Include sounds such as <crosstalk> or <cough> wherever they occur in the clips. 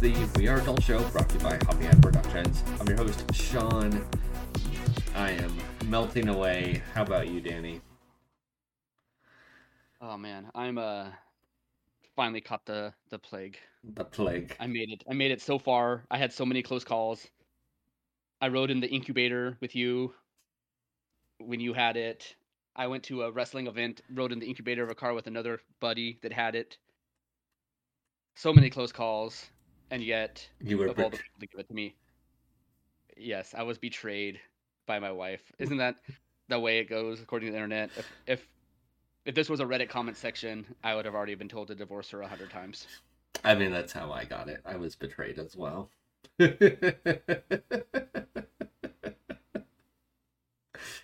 filled episode of the We Are Adult Show brought to you by Hoppy Head Productions. I'm your host, Sean. I am melting away. How about you, Danny? Oh man, I'm uh finally caught the the plague. The plague. I made it. I made it so far. I had so many close calls. I rode in the incubator with you when you had it. I went to a wrestling event, rode in the incubator of a car with another buddy that had it. So many close calls, and yet You were of all the people to give it to me. Yes, I was betrayed by my wife. Isn't that the way it goes according to the internet? If if if this was a Reddit comment section, I would have already been told to divorce her a hundred times. I mean, that's how I got it. I was betrayed as well. <laughs>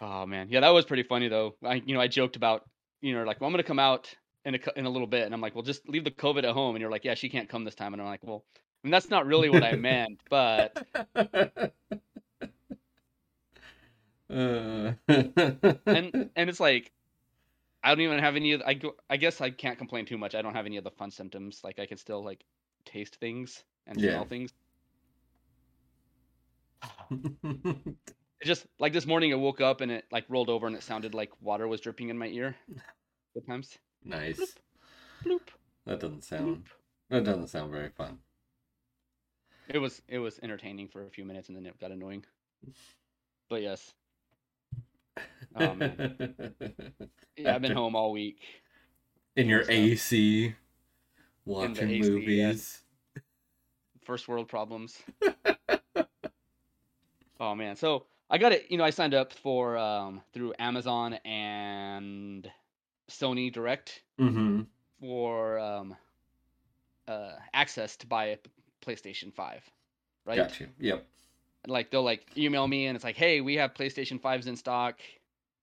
Oh man, yeah, that was pretty funny though. I you know I joked about you know like well, I'm gonna come out in a in a little bit, and I'm like, well, just leave the COVID at home, and you're like, yeah, she can't come this time, and I'm like, well, mean that's not really what I <laughs> meant, but Uh, and and it's like I don't even have any of I go I guess I can't complain too much. I don't have any of the fun symptoms. Like I can still like taste things and Yeah. smell things. <laughs> It just like this morning I woke up and it like rolled over and it sounded like water was dripping in my ear. At times. nice. Bloop. That doesn't sound. Bloop. That doesn't sound very fun. It was it was entertaining for a few minutes and then it got annoying. But yes. Oh, <laughs> man. Yeah, I've been home all week. In your. AC, watching AC, yeah. movies. First world problems. <laughs> oh man. So I got it, you know, I signed up for um through Amazon and Sony Direct Mm-hmm. for um uh access to buy a PlayStation 5. Right? Got you. Yep. like they'll like email me and it's like, hey, we have PlayStation 5s in stock.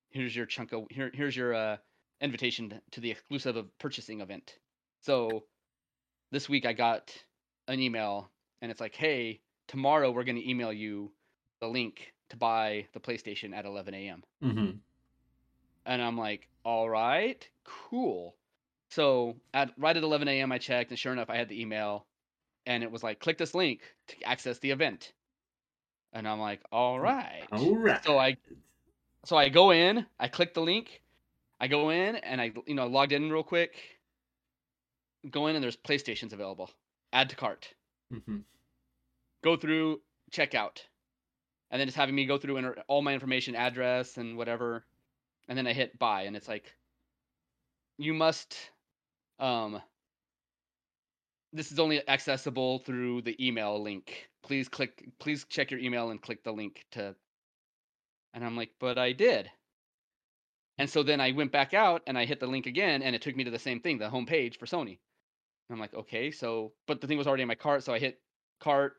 Here's your chunk of here, here's your uh, invitation to the exclusive of purchasing event. So this week I got an email and it's like, hey, tomorrow we're gonna email you the link to buy the PlayStation at 11 a.m. Mm-hmm. And I'm like, all right, cool. So at right at 11 a.m. I checked, and sure enough, I had the email, and it was like, click this link to access the event. And I'm like, all right. All right. So I so I go in, I click the link, I go in, and I you know logged in real quick. Go in and there's PlayStations available. Add to cart. Mm-hmm. Go through checkout, and then it's having me go through enter all my information, address and whatever, and then I hit buy, and it's like, you must, um, this is only accessible through the email link. Please click, please check your email and click the link to. And I'm like, but I did. And so then I went back out and I hit the link again, and it took me to the same thing, the home page for Sony. And I'm like, okay, so, but the thing was already in my cart, so I hit cart,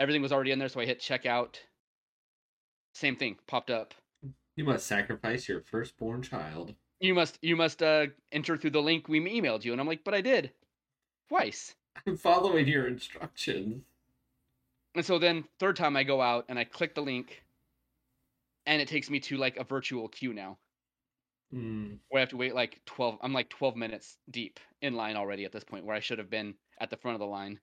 everything was already in there, so I hit checkout. Same thing popped up. You must sacrifice your firstborn child. You must, you must uh, enter through the link we emailed you, and I'm like, but I did, twice. I'm following your instructions. And so then third time I go out and I click the link, and it takes me to like a virtual queue now. Mm. where I have to wait like 12 I'm like 12 minutes deep in line already at this point where I should have been at the front of the line.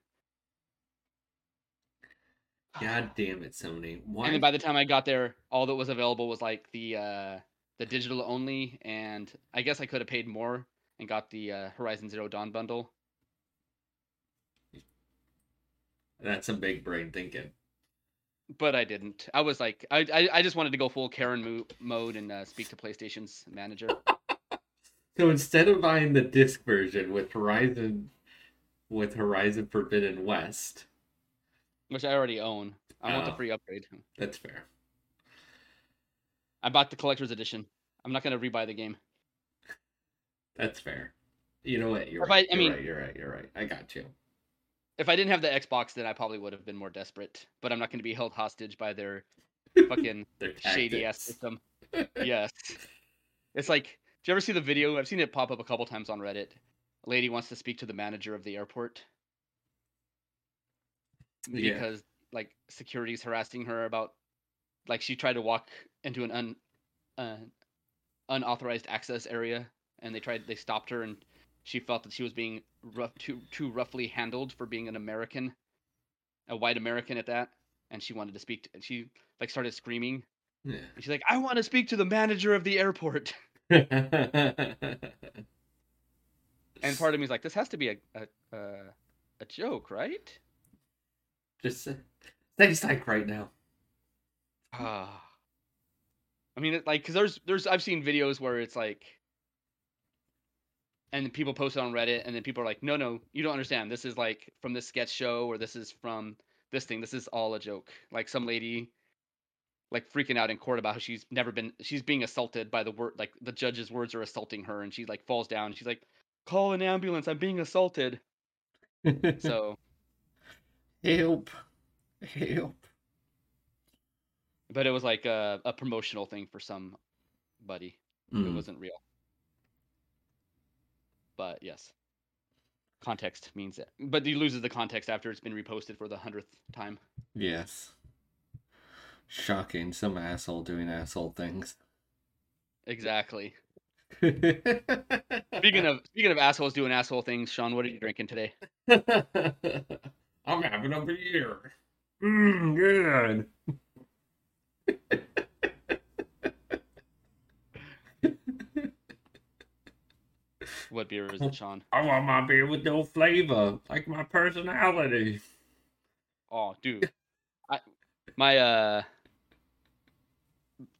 God damn it, Sony. Why? And then by the time I got there, all that was available was like the uh the digital only and I guess I could have paid more and got the uh, Horizon Zero Dawn bundle. That's some big brain thinking. But I didn't. I was like, I I, I just wanted to go full Karen mo- mode and uh, speak to PlayStation's manager. <laughs> So instead of buying the disc version with Horizon, with Horizon Forbidden West, which I already own. I want the Oh. free upgrade. that's fair. I bought the collector's edition. I'm not gonna rebuy the game. That's fair. You know what? You're right. I- I you're mean- right. You're right. You're right. I got you. If I didn't have the Xbox, then I probably would have been more desperate. But I'm not going to be held hostage by their <laughs> fucking They're shady ass system. <laughs> Yes. It's like, do you ever see the video? I've seen it pop up a couple times on Reddit. A lady wants to speak to the manager of the airport Yeah. because like security's harassing her about like she tried to walk into an un uh, unauthorized access area and they tried they stopped her and she felt that she was being rough, too too roughly handled for being an American, a white American at that, and she wanted to speak. To, she like started screaming. Yeah. And she's like, "I want to speak to the manager of the airport." <laughs> <laughs> And part of me is like, "This has to be a a a, a joke, right?" Just uh, psych right now. Ah. I mean, it, like, cause there's there's I've seen videos where it's like, and then people post it on Reddit, and then people are like, "No, no, you don't understand. This is like from this sketch show, or this is from this thing. This is all a joke." Like some lady, like freaking out in court about how she's never been, she's being assaulted by the word, like the judge's words are assaulting her, and she like falls down. She's like, "Call an ambulance! I'm being assaulted." So, <laughs> help, help. but it was like a, a promotional thing for somebody. It Mm, wasn't real. But yes, context means it. But he loses the context after it's been reposted for the hundredth time. yes. Shocking. Some asshole doing asshole things. Exactly. <laughs> Speaking of speaking of assholes doing asshole things, Sean, what are you drinking today? <laughs> I'm having a beer. Mmm, good. <laughs> What beer is it, Sean? I want my beer with no flavor, like my personality. Oh, dude, I, my uh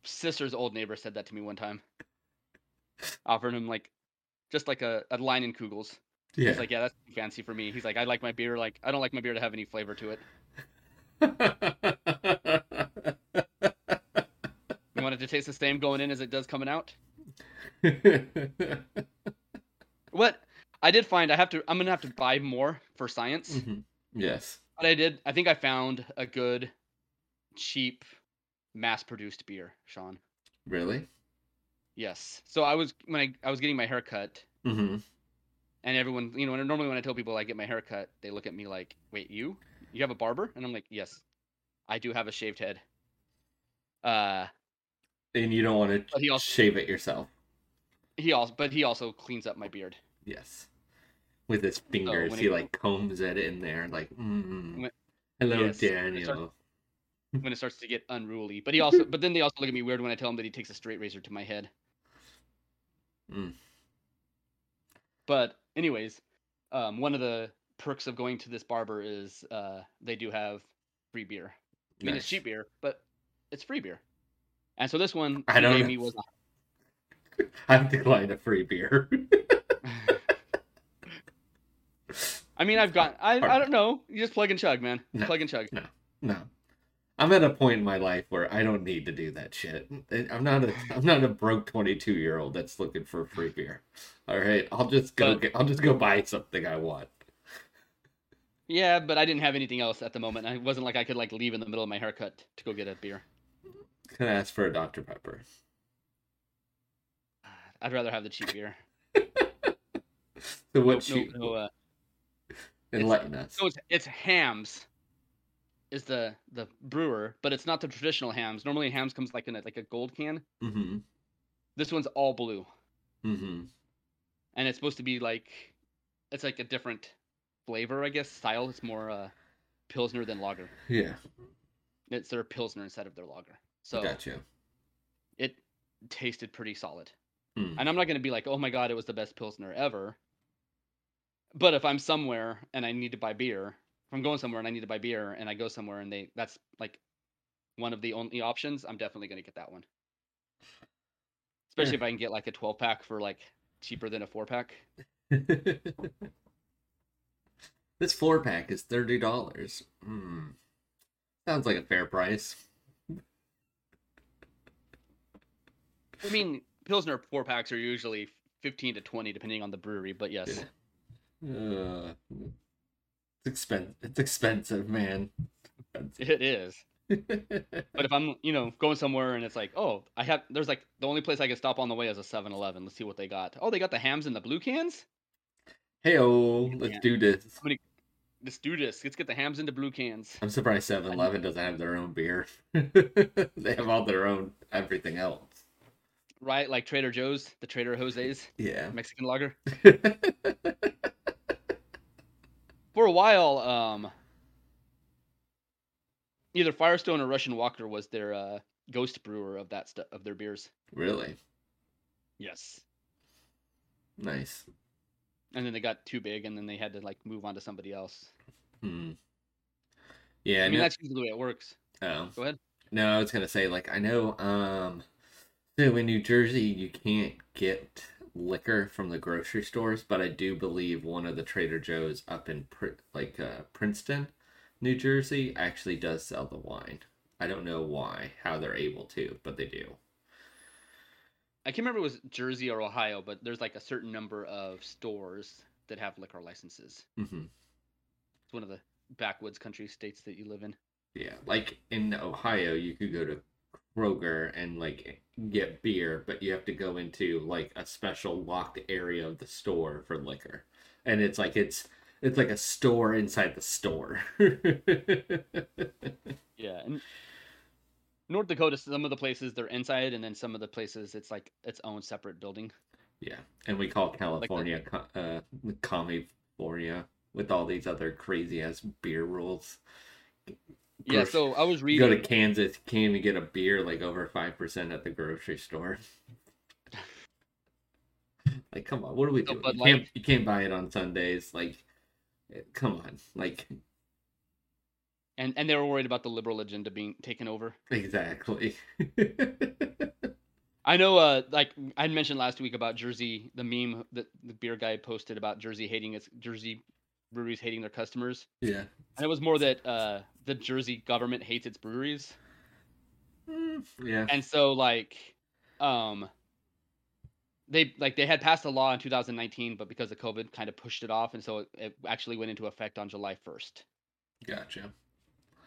sister's old neighbor said that to me one time. Offered him like just like a, a Leinenkugels. Yeah. He's like, yeah, that's too fancy for me. He's like, I like my beer like I don't like my beer to have any flavor to it. <laughs> You want it to taste the same going in as it does coming out? <laughs> What I did find I have to I'm gonna have to buy more for science. Mhm. Yes. But I did I think I found a good cheap mass produced beer, Sean. Really? Yes. So I was when I, I was getting my hair cut Mm-hmm. and everyone you know normally when I tell people I get my hair cut, they look at me like, Wait, you? You have a barber? And I'm like, Yes. I do have a shaved head. Uh And you don't want to also- shave it yourself. He also but he also cleans up my beard. Yes. With his fingers, when he it- like combs it in there, like, mm. When- hello, Yes, when it starts- <laughs> when it starts to get unruly. But he also but then they also look at me weird when I tell them that he takes a straight razor to my head. Mm. But anyways, um, one of the perks of going to this barber is uh, they do have free beer. I mean, it's cheap beer, but it's free beer. And so this one I he don't gave know. me was <laughs> I've declined a free beer. I mean, I've got I, I don't know. You just plug and chug, man. No. Plug and chug. no. No. I'm at a point in my life where I don't need to do that shit. I'm not a I'm not a broke 22 year old that's looking for free beer. All right, I'll just go But- get I'll just go buy something I want. Yeah, but I didn't have anything else at the moment. I wasn't like I could like leave in the middle of my haircut to go get a beer. Can I ask for a Dr Pepper? I'd rather have the cheap beer. <laughs> So what no, you no, uh, enlighten us? So it's it's Hamm's is the the brewer, but it's not the traditional Hamm's. Normally Hamm's comes like in a, like a gold can. Mm-hmm. This one's all blue, Mm-hmm. and it's supposed to be like it's like a different flavor, I guess. Style. It's more uh, pilsner than lager. Yeah, It's their pilsner instead of their lager. So gotcha. it tasted pretty solid. Hmm. And I'm not gonna be like, oh my god, it was the best pilsner ever. But if I'm somewhere and I need to buy beer, if I'm going somewhere and I need to buy beer and I go somewhere and they that's like one of the only options, I'm definitely gonna get that one. Especially if I can get like a 12 pack for like cheaper than a four pack. <laughs> this four pack is thirty dollars. Hmm. Sounds like a fair price. I mean, pilsner four packs are usually 15 to 20 depending on the brewery, but yes. Uh, it's expen- It's expensive, man. It is. <laughs> But if I'm, you know, going somewhere and it's like, oh, I have, there's like, the only place I can stop on the way is a 7 Eleven. Let's see what they got. Oh, they got the Hamm's in the blue cans? hey, oh, let's Yeah. do this. Let's do this. Let's get the Hamm's into blue cans. I'm surprised 7 Eleven doesn't have their own beer. <laughs> they have all their own everything else. Right? Like Trader Joe's, the Trader Jose's Yeah. Mexican lager. <laughs> For a while, um, either Firestone or Russian Walker was their uh, ghost brewer of that stuff of their beers. really Yes. nice. And then they got too big, and then they had to like move on to somebody else. Hmm. Yeah. I mean, no- that's usually the way it works. oh. Go ahead. No, I was gonna say like I know um so in New Jersey you can't get liquor from the grocery stores, but I do believe one of the Trader Joe's up in like uh, Princeton, New Jersey actually does sell the wine. I don't know why, how they're able to, but they do. I can't remember if it was Jersey or Ohio, but there's like a certain number of stores that have liquor licenses. Mm-hmm. It's one of the backwoods country states that you live in. Yeah, like in Ohio, you could go to Kroger and like get beer, but you have to go into like a special locked area of the store for liquor, and it's like it's it's like a store inside the store. <laughs> Yeah, and North Dakota, some of the places they're inside, and then some of the places it's like its own separate building. yeah, and we call California co- uh California with all these other crazy ass beer rules. Yeah, so I was You go to Kansas, can't even get a beer like over five percent at the grocery store. <laughs> like, come on, what are we So doing? You can't, you can't buy it on Sundays. Like, eh, come on, like, and and they were worried about the liberal agenda being taken over. exactly. <laughs> I know, uh, like I mentioned last week about Jersey, the meme that the beer guy posted about Jersey hating its Jersey breweries hating their customers, yeah. and it was more that uh, the Jersey government hates its breweries, Mm, yeah. and so like, um, they like they had passed a law in 2019, but because of COVID, kind of pushed it off, and so it, it actually went into effect on July 1st. Gotcha.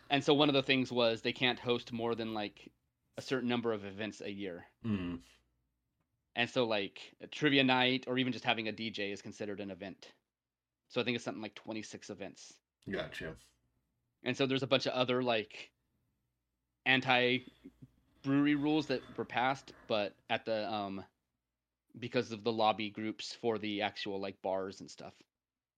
And so one of the things was they can't host more than like a certain number of events a year. Mm, And so like a trivia night or even just having a DJ is considered an event. So I think it's something like 26 events. gotcha. And so there's a bunch of other like anti brewery rules that were passed, but at the um because of the lobby groups for the actual like bars and stuff.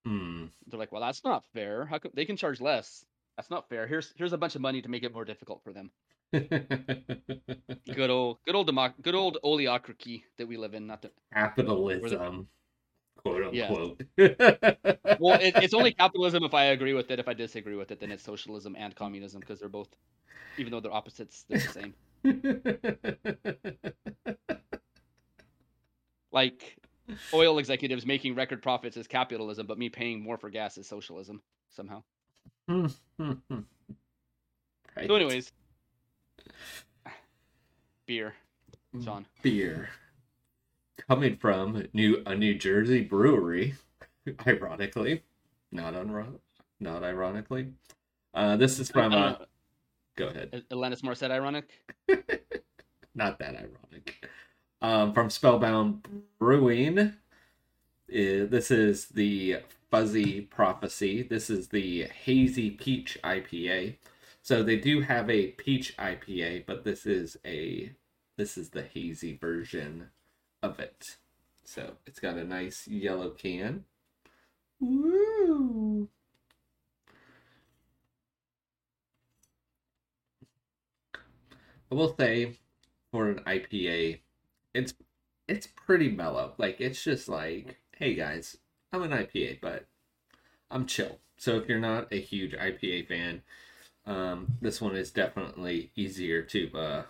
Mm, They're like, "Well, that's not fair. How come they can charge less? That's not fair. Here's here's a bunch of money to make it more difficult for them." <laughs> Good old good old democ- good old oligarchy that we live in, not the Capitalism, quote Yeah. <laughs> well, it, it's only capitalism if I agree with it. If I disagree with it, then it's socialism and communism because they're both, even though they're opposites, they're the same. <laughs> Like oil executives making record profits is capitalism, but me paying more for gas is socialism somehow. <laughs> right. So, anyways, beer, Sean. beer coming from new a New Jersey brewery, <laughs> ironically, not unro- not ironically. Uh, this is from I uh, go ahead, Is Alanis Morissette ironic? <laughs> not that ironic. Um, from Spellbound Brewing. Uh, this is the Fuzzy Prophecy. This is the Hazy Peach IPA. So they do have a peach IPA, but this is a this is the hazy version of it. So it's got a nice yellow can. Woo! I will say for an IPA, it's it's pretty mellow. Like it's just like, hey guys, I'm an IPA, but I'm chill. So if you're not a huge IPA fan, um, this one is definitely easier to uh,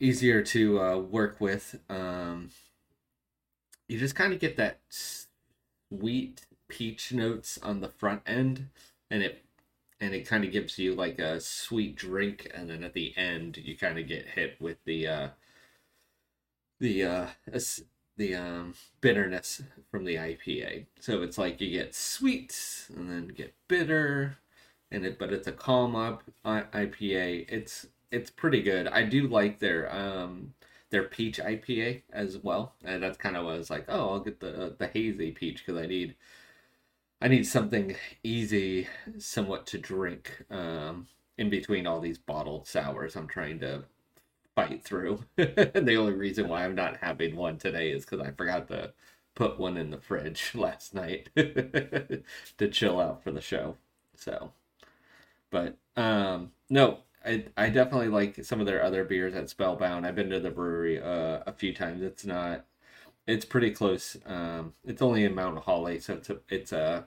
easier to uh, work with. Um, you just kind of get that sweet peach notes on the front end, and it and it kind of gives you like a sweet drink, and then at the end you kind of get hit with the uh, the uh, the um, bitterness from the IPA. So it's like you get sweet and then get bitter, and it but it's a calm up IPA. It's it's pretty good. I do like their um their peach IPA as well, and that's kind of was like. Oh, I'll get the the hazy peach because I need I need something easy, somewhat to drink um in between all these bottled sours I'm trying to fight through. <laughs> And the only reason why I'm not having one today is because I forgot to put one in the fridge <laughs> last night <laughs> to chill out for the show. So, but um, no, I I definitely like some of their other beers at Spellbound. I've been to the brewery uh, a few times. It's not, it's pretty close. Um, it's only in Mount Holly, so it's a it's a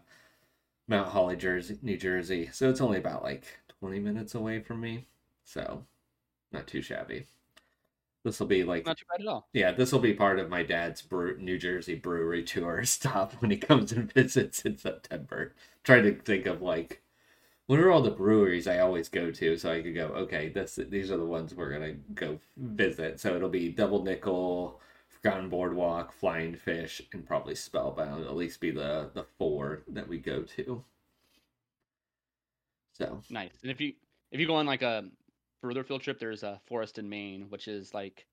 Mount Holly, Jersey, New Jersey. So it's only about like 20 minutes away from me. So not too shabby. This will be like Not too bad at all. yeah, this will be part of my dad's brew- New Jersey brewery tour <laughs> stop when he comes and <laughs> visits in September. Trying to think of like what are all the breweries I always go to so I could go, okay, this these are the ones we're gonna go visit. So it'll be Double Nickel, Forgotten Boardwalk, Flying Fish, and probably Spellbound. At least be the the four that we go to. So Nice. And if you if you go on like a further field trip, there's a forest in Main, which is like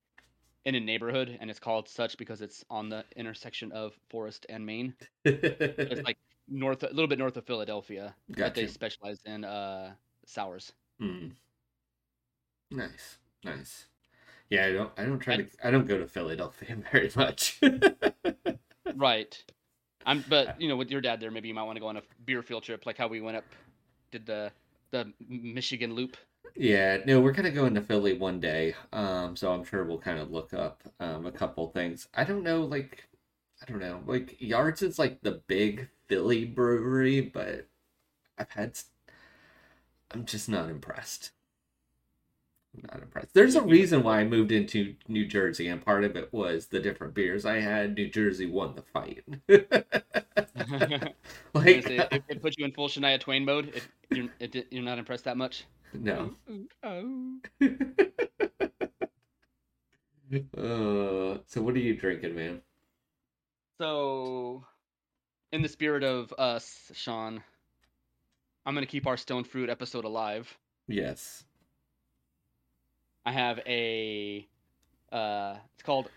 in a neighborhood, and it's called such because it's on the intersection of forest and Main. <laughs> It's like north, a little bit north of Philadelphia, but they specialize in uh sours. Mm. Nice, nice. Yeah, I don't. I don't try And- to. I don't go to Philadelphia <laughs> very much. Right. I'm, but you know, with your dad there, maybe you might want to go on a beer field trip, like how we went up, did the the Michigan Loop. yeah, no, we're gonna go into Philly one day. Um, so I'm sure we'll kind of look up um a couple things. I don't know, like, I don't know, like Yards is like the big Philly brewery, but I've had. I'm just not impressed. I'm not impressed. There's a reason why I moved into New Jersey, and part of it was the different beers I had. New Jersey won the fight. <laughs> <laughs> Like, say, it, it puts you in full Shania Twain mode. If you're it, you're not impressed that much. no. Oh. <laughs> Uh, so what are you drinking, man? So, in the spirit of us, Sean, I'm gonna keep our stone fruit episode alive. Yes. I have a, uh, it's called,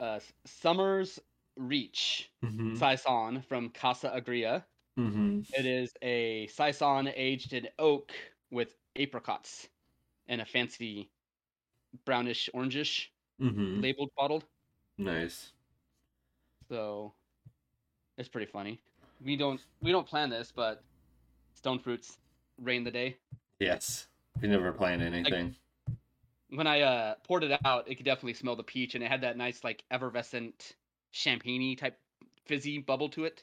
uh, Summer's Reach Mm-hmm. Saison from Casa Agria. Mm-hmm. It is a saison aged in oak with apricots and a fancy brownish orangish Mm-hmm. labeled bottled. Nice. So it's pretty funny. We don't we don't plan this, but stone fruits rain the day. Yes. We never plan anything. When I uh poured it out, it could definitely smell the peach, and it had that nice like effervescent champagne type fizzy bubble to it.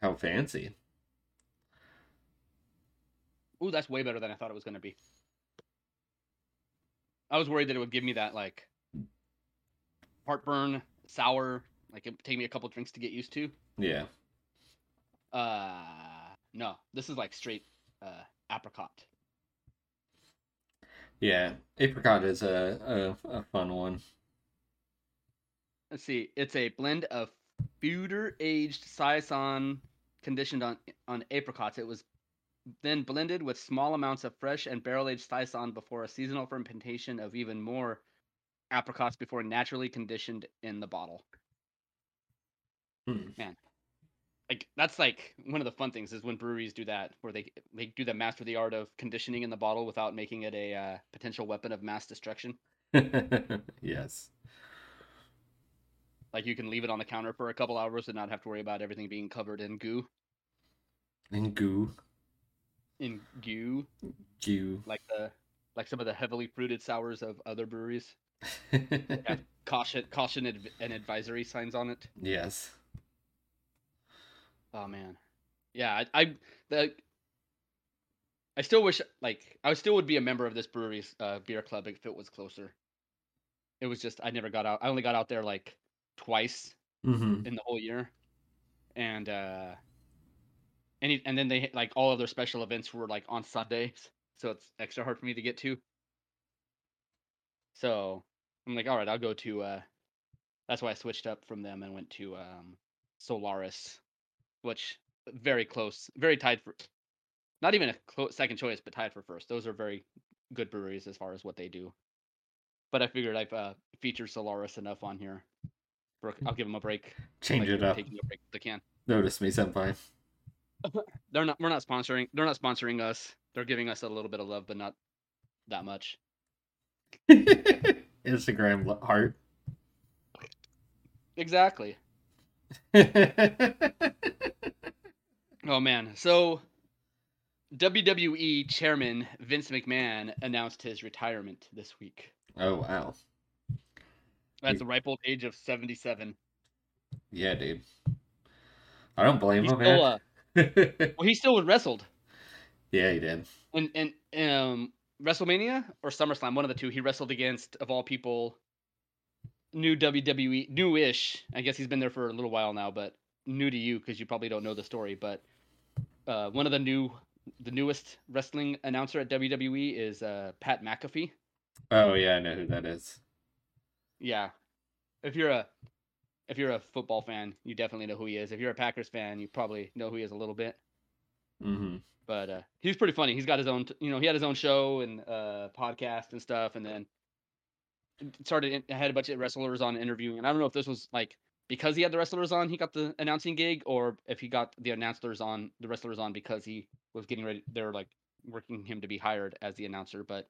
How fancy. Ooh, that's way better than I thought it was gonna be. I was worried that it would give me that like heartburn, sour, like it take me a couple drinks to get used to. Yeah. Uh no, this is like straight uh apricot. Yeah. Apricot is a, a, a fun one. Let's see, it's a blend of foeder aged saison conditioned on on apricots. It was then blended with small amounts of fresh and barrel aged saison before a seasonal fermentation of even more apricots before naturally conditioned in the bottle. Hmm. Man, like that's like one of the fun things is when breweries do that, where they they do the master the art of conditioning in the bottle without making it a uh, potential weapon of mass destruction. <laughs> yes. Like you can leave it on the counter for a couple hours and not have to worry about everything being covered in goo. In goo. In goo, Goo. like the like some of the heavily fruited sours of other breweries. <laughs> Caution, caution, and advisory signs on it. yes. Oh man, yeah, I, I the I still wish like I still would be a member of this brewery's uh, beer club if it was closer. It was just I never got out. I only got out there like twice Mm-hmm. in the whole year, and uh, any and then they like all of their special events were like on Sundays, so it's extra hard for me to get to. So I'm like, all right, I'll go to. Uh, that's why I switched up from them and went to um, Solaris, which very close, very tied for, not even a close second choice, but tied for first. Those are very good breweries as far as what they do. But I figured I've uh, featured Solaris enough on here. For, I'll give them a break. Change like it up. Taking a break if they can. Notice me, senpai. <laughs> They're not. We're not sponsoring. They're not sponsoring us. They're giving us a little bit of love, but not that much. <laughs> Instagram heart. Exactly. Oh man. So WWE chairman Vince McMahon announced his retirement this week oh wow. at He- the ripe old age of 77. Yeah, dude. I don't blame He's him, still man. uh, <laughs> well, he still wrestled yeah, he did. And in um WrestleMania or SummerSlam, one of the two. He wrestled against of all people new WWE newish. I guess he's been there for a little while now, but new to you because you probably don't know the story. But uh, one of the new the newest wrestling announcer at WWE is uh, Pat McAfee. Oh yeah, I know who that is. Yeah. If you're a if you're a football fan, you definitely know who he is. If you're a Packers fan, you probably know who he is a little bit. Mm-hmm. But uh, he's pretty funny. He's got his own, you know, he had his own show and uh, podcast and stuff, and then started in- had a bunch of wrestlers on interviewing. And I don't know if this was like because he had the wrestlers on, he got the announcing gig, or if he got the announcers on the wrestlers on because he was getting ready. They're like working him to be hired as the announcer. But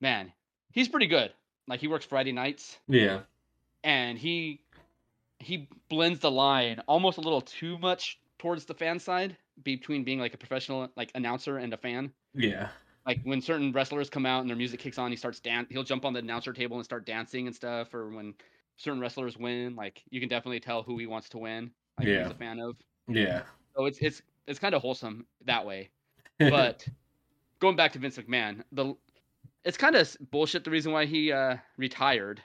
man, he's pretty good. Like he works Friday nights. Yeah. and he he blends the line almost a little too much towards the fan side between being like a professional like announcer and a fan. Yeah. Like when certain wrestlers come out and their music kicks on, he starts dan- he'll jump on the announcer table and start dancing and stuff. Or when certain wrestlers win, like you can definitely tell who he wants to win. Like Yeah. he's a fan of. Yeah. So it's it's it's kind of wholesome that way. <laughs> But going back to Vince McMahon, the it's kind of bullshit the reason why he uh, retired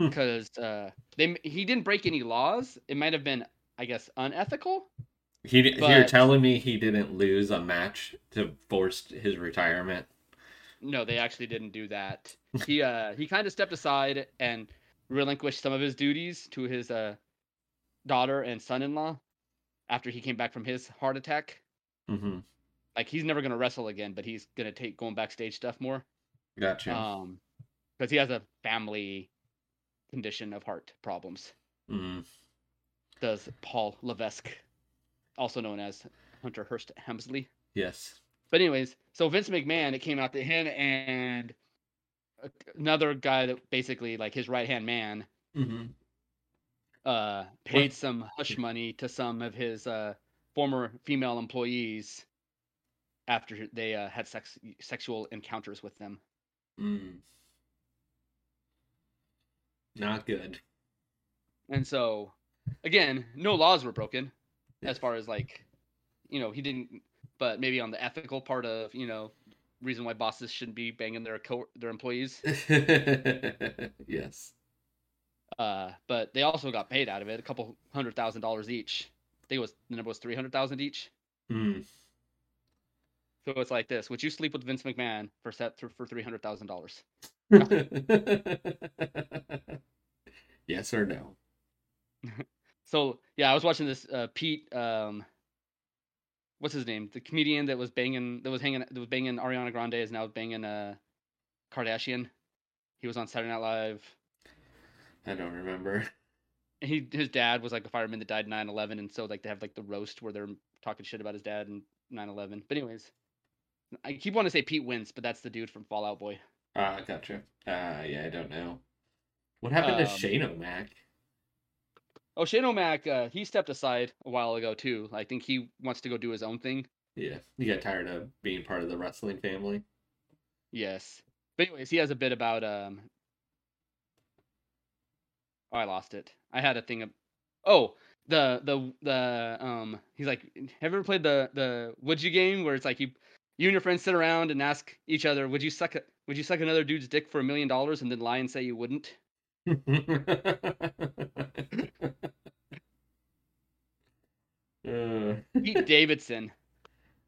Hmm. because uh, they he didn't break any laws. It might have been, I guess, unethical. He di- you're telling me he didn't lose a match to force his retirement. No, they actually didn't do that. He uh <laughs> he kind of stepped aside and relinquished some of his duties to his uh daughter and son-in-law after he came back from his heart attack. Mm-hmm. Like he's never gonna wrestle again, but he's gonna take going backstage stuff more. Gotcha. Um, because he has a family condition of heart problems. mm. Does Paul Levesque, also known as Hunter Hearst Helmsley. Yes. But anyways, so Vince McMahon, it came out to him and another guy that basically like his right hand man Mm-hmm. uh paid some hush money to some of his uh former female employees after they uh, had sex sexual encounters with them. Mm. Not good. And so, again, no laws were broken. As far as like, you know, he didn't, but maybe on the ethical part of, you know, reason why bosses shouldn't be banging their co- their employees. <laughs> yes. Uh, but they also got paid out of it, a couple hundred thousand dollars each. I think it was the number was three hundred thousand each. Mm. So it's like this: Would you sleep with Vince McMahon for set for three hundred thousand dollars? <laughs> yes or no? <laughs> So yeah, I was watching this uh, Pete. Um, what's his name? The comedian that was banging, that was hanging, that was banging Ariana Grande is now banging uh, Kardashian. He was on Saturday Night Live. I don't remember. He his dad was like a fireman that died in 9/11, and so like they have like the roast where they're talking shit about his dad in 9/11. But anyways, I keep wanting to say Pete Wentz, but that's the dude from Fall Out Boy. Ah, gotcha. Uh, yeah, I don't know. What happened to Um, Shane O'Mac? Oh, Shane O'Mac, uh, he stepped aside a while ago too. I think he wants to go do his own thing. Yeah, he got tired of being part of the wrestling family. Yes. But anyways, he has a bit about um Oh, I lost it. I had a thing of Oh, the the the um he's like have you ever played the the would you game where it's like you you and your friends sit around and ask each other, would you suck a, would you suck another dude's dick for a million dollars and then lie and say you wouldn't? <laughs> Pete Davidson.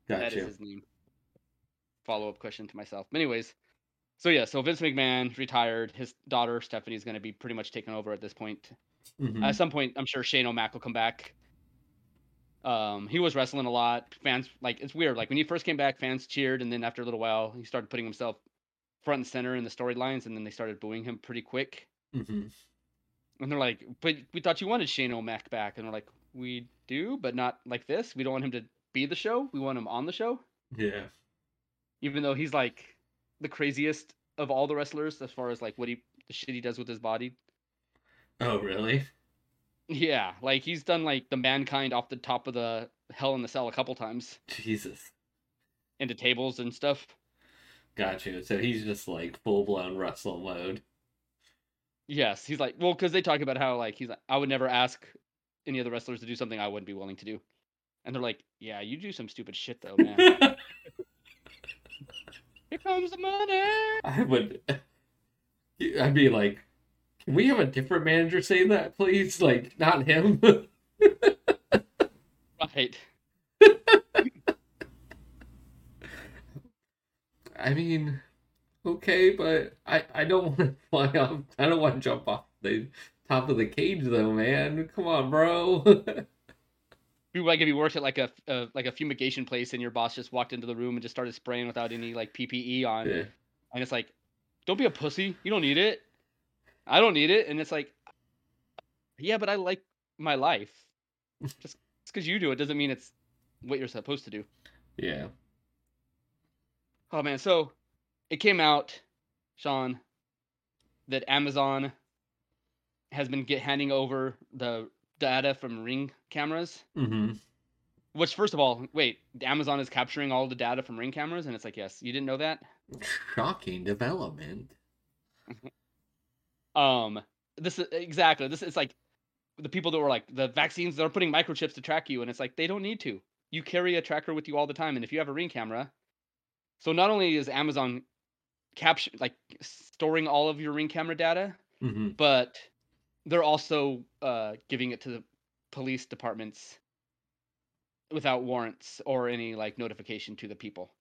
That is his name. Follow up question to myself. But anyways, so yeah, so Vince McMahon retired. His daughter Stephanie's going to be pretty much taken over at this point. Mhm. At some point, I'm sure Shane O'Mac will come back. Um, he was wrestling a lot. Fans like it's weird. Like when he first came back, fans cheered, and then after a little while, he started putting himself front and center in the storylines, and then they started booing him pretty quick. Mhm. And they're like, "But we thought you wanted Shane O'Mac back," and they're like, "We do, but not like this. We don't want him to be the show. We want him on the show." Yeah. even though he's like the craziest of all the wrestlers as far as like what he the shit he does with his body. Oh, really? Yeah, like he's done like the mankind off the top of the Hell in the Cell a couple times Jesus. into tables and stuff. Got you. So he's just like full blown Russell mode. Yes, he's like, well, because they talk about how like he's like, I would never ask any of the wrestlers to do something I wouldn't be willing to do, and they're like, yeah, you do some stupid shit though, man. <laughs> Here comes the money. I would. <laughs> I'd be like, can we have a different manager saying that, please? Like, not him. <laughs> Right. I mean, okay, but I I don't <laughs> want to fly off. I don't want to jump off the top of the cage though, man. Come on, bro. <laughs> You like if you worked at like a, a like a fumigation place and your boss just walked into the room and just started spraying without any like PPE on, yeah. and it's like, don't be a pussy. You don't need it. I don't need it. And it's like, yeah, but I like my life. <laughs> Just because you do it doesn't mean it's what you're supposed to do. Yeah. Oh man, so it came out, Sean, that Amazon has been get handing over the data from Ring cameras. Mm-hmm. Which, first of all, wait, Amazon is capturing all the data from Ring cameras, and it's like, yes, you didn't know that. Shocking development. <laughs> Um, this is exactly this is like the people that were like the vaccines they're putting microchips to track you, and it's like they don't need to. You carry a tracker with you all the time, and if you have a Ring camera, so not only is Amazon capture like storing all of your Ring camera data, Mm-hmm. but they're also uh, giving it to the police departments without warrants or any like notification to the people.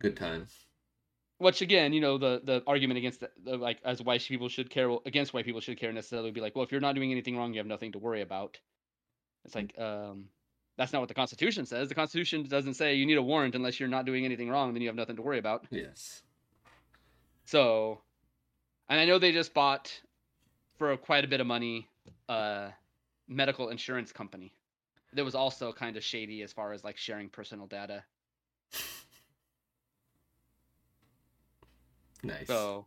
Good times. Which again, you know, the the argument against the, the like as why people should care well, against why people should care necessarily would be like, well, if you're not doing anything wrong, you have nothing to worry about. It's like um, that's not what the Constitution says. The Constitution doesn't say you need a warrant unless you're not doing anything wrong, then you have nothing to worry about. Yes. So, and I know they just bought for quite a bit of money a medical insurance company that was also kind of shady as far as like sharing personal data. <laughs> Nice. So,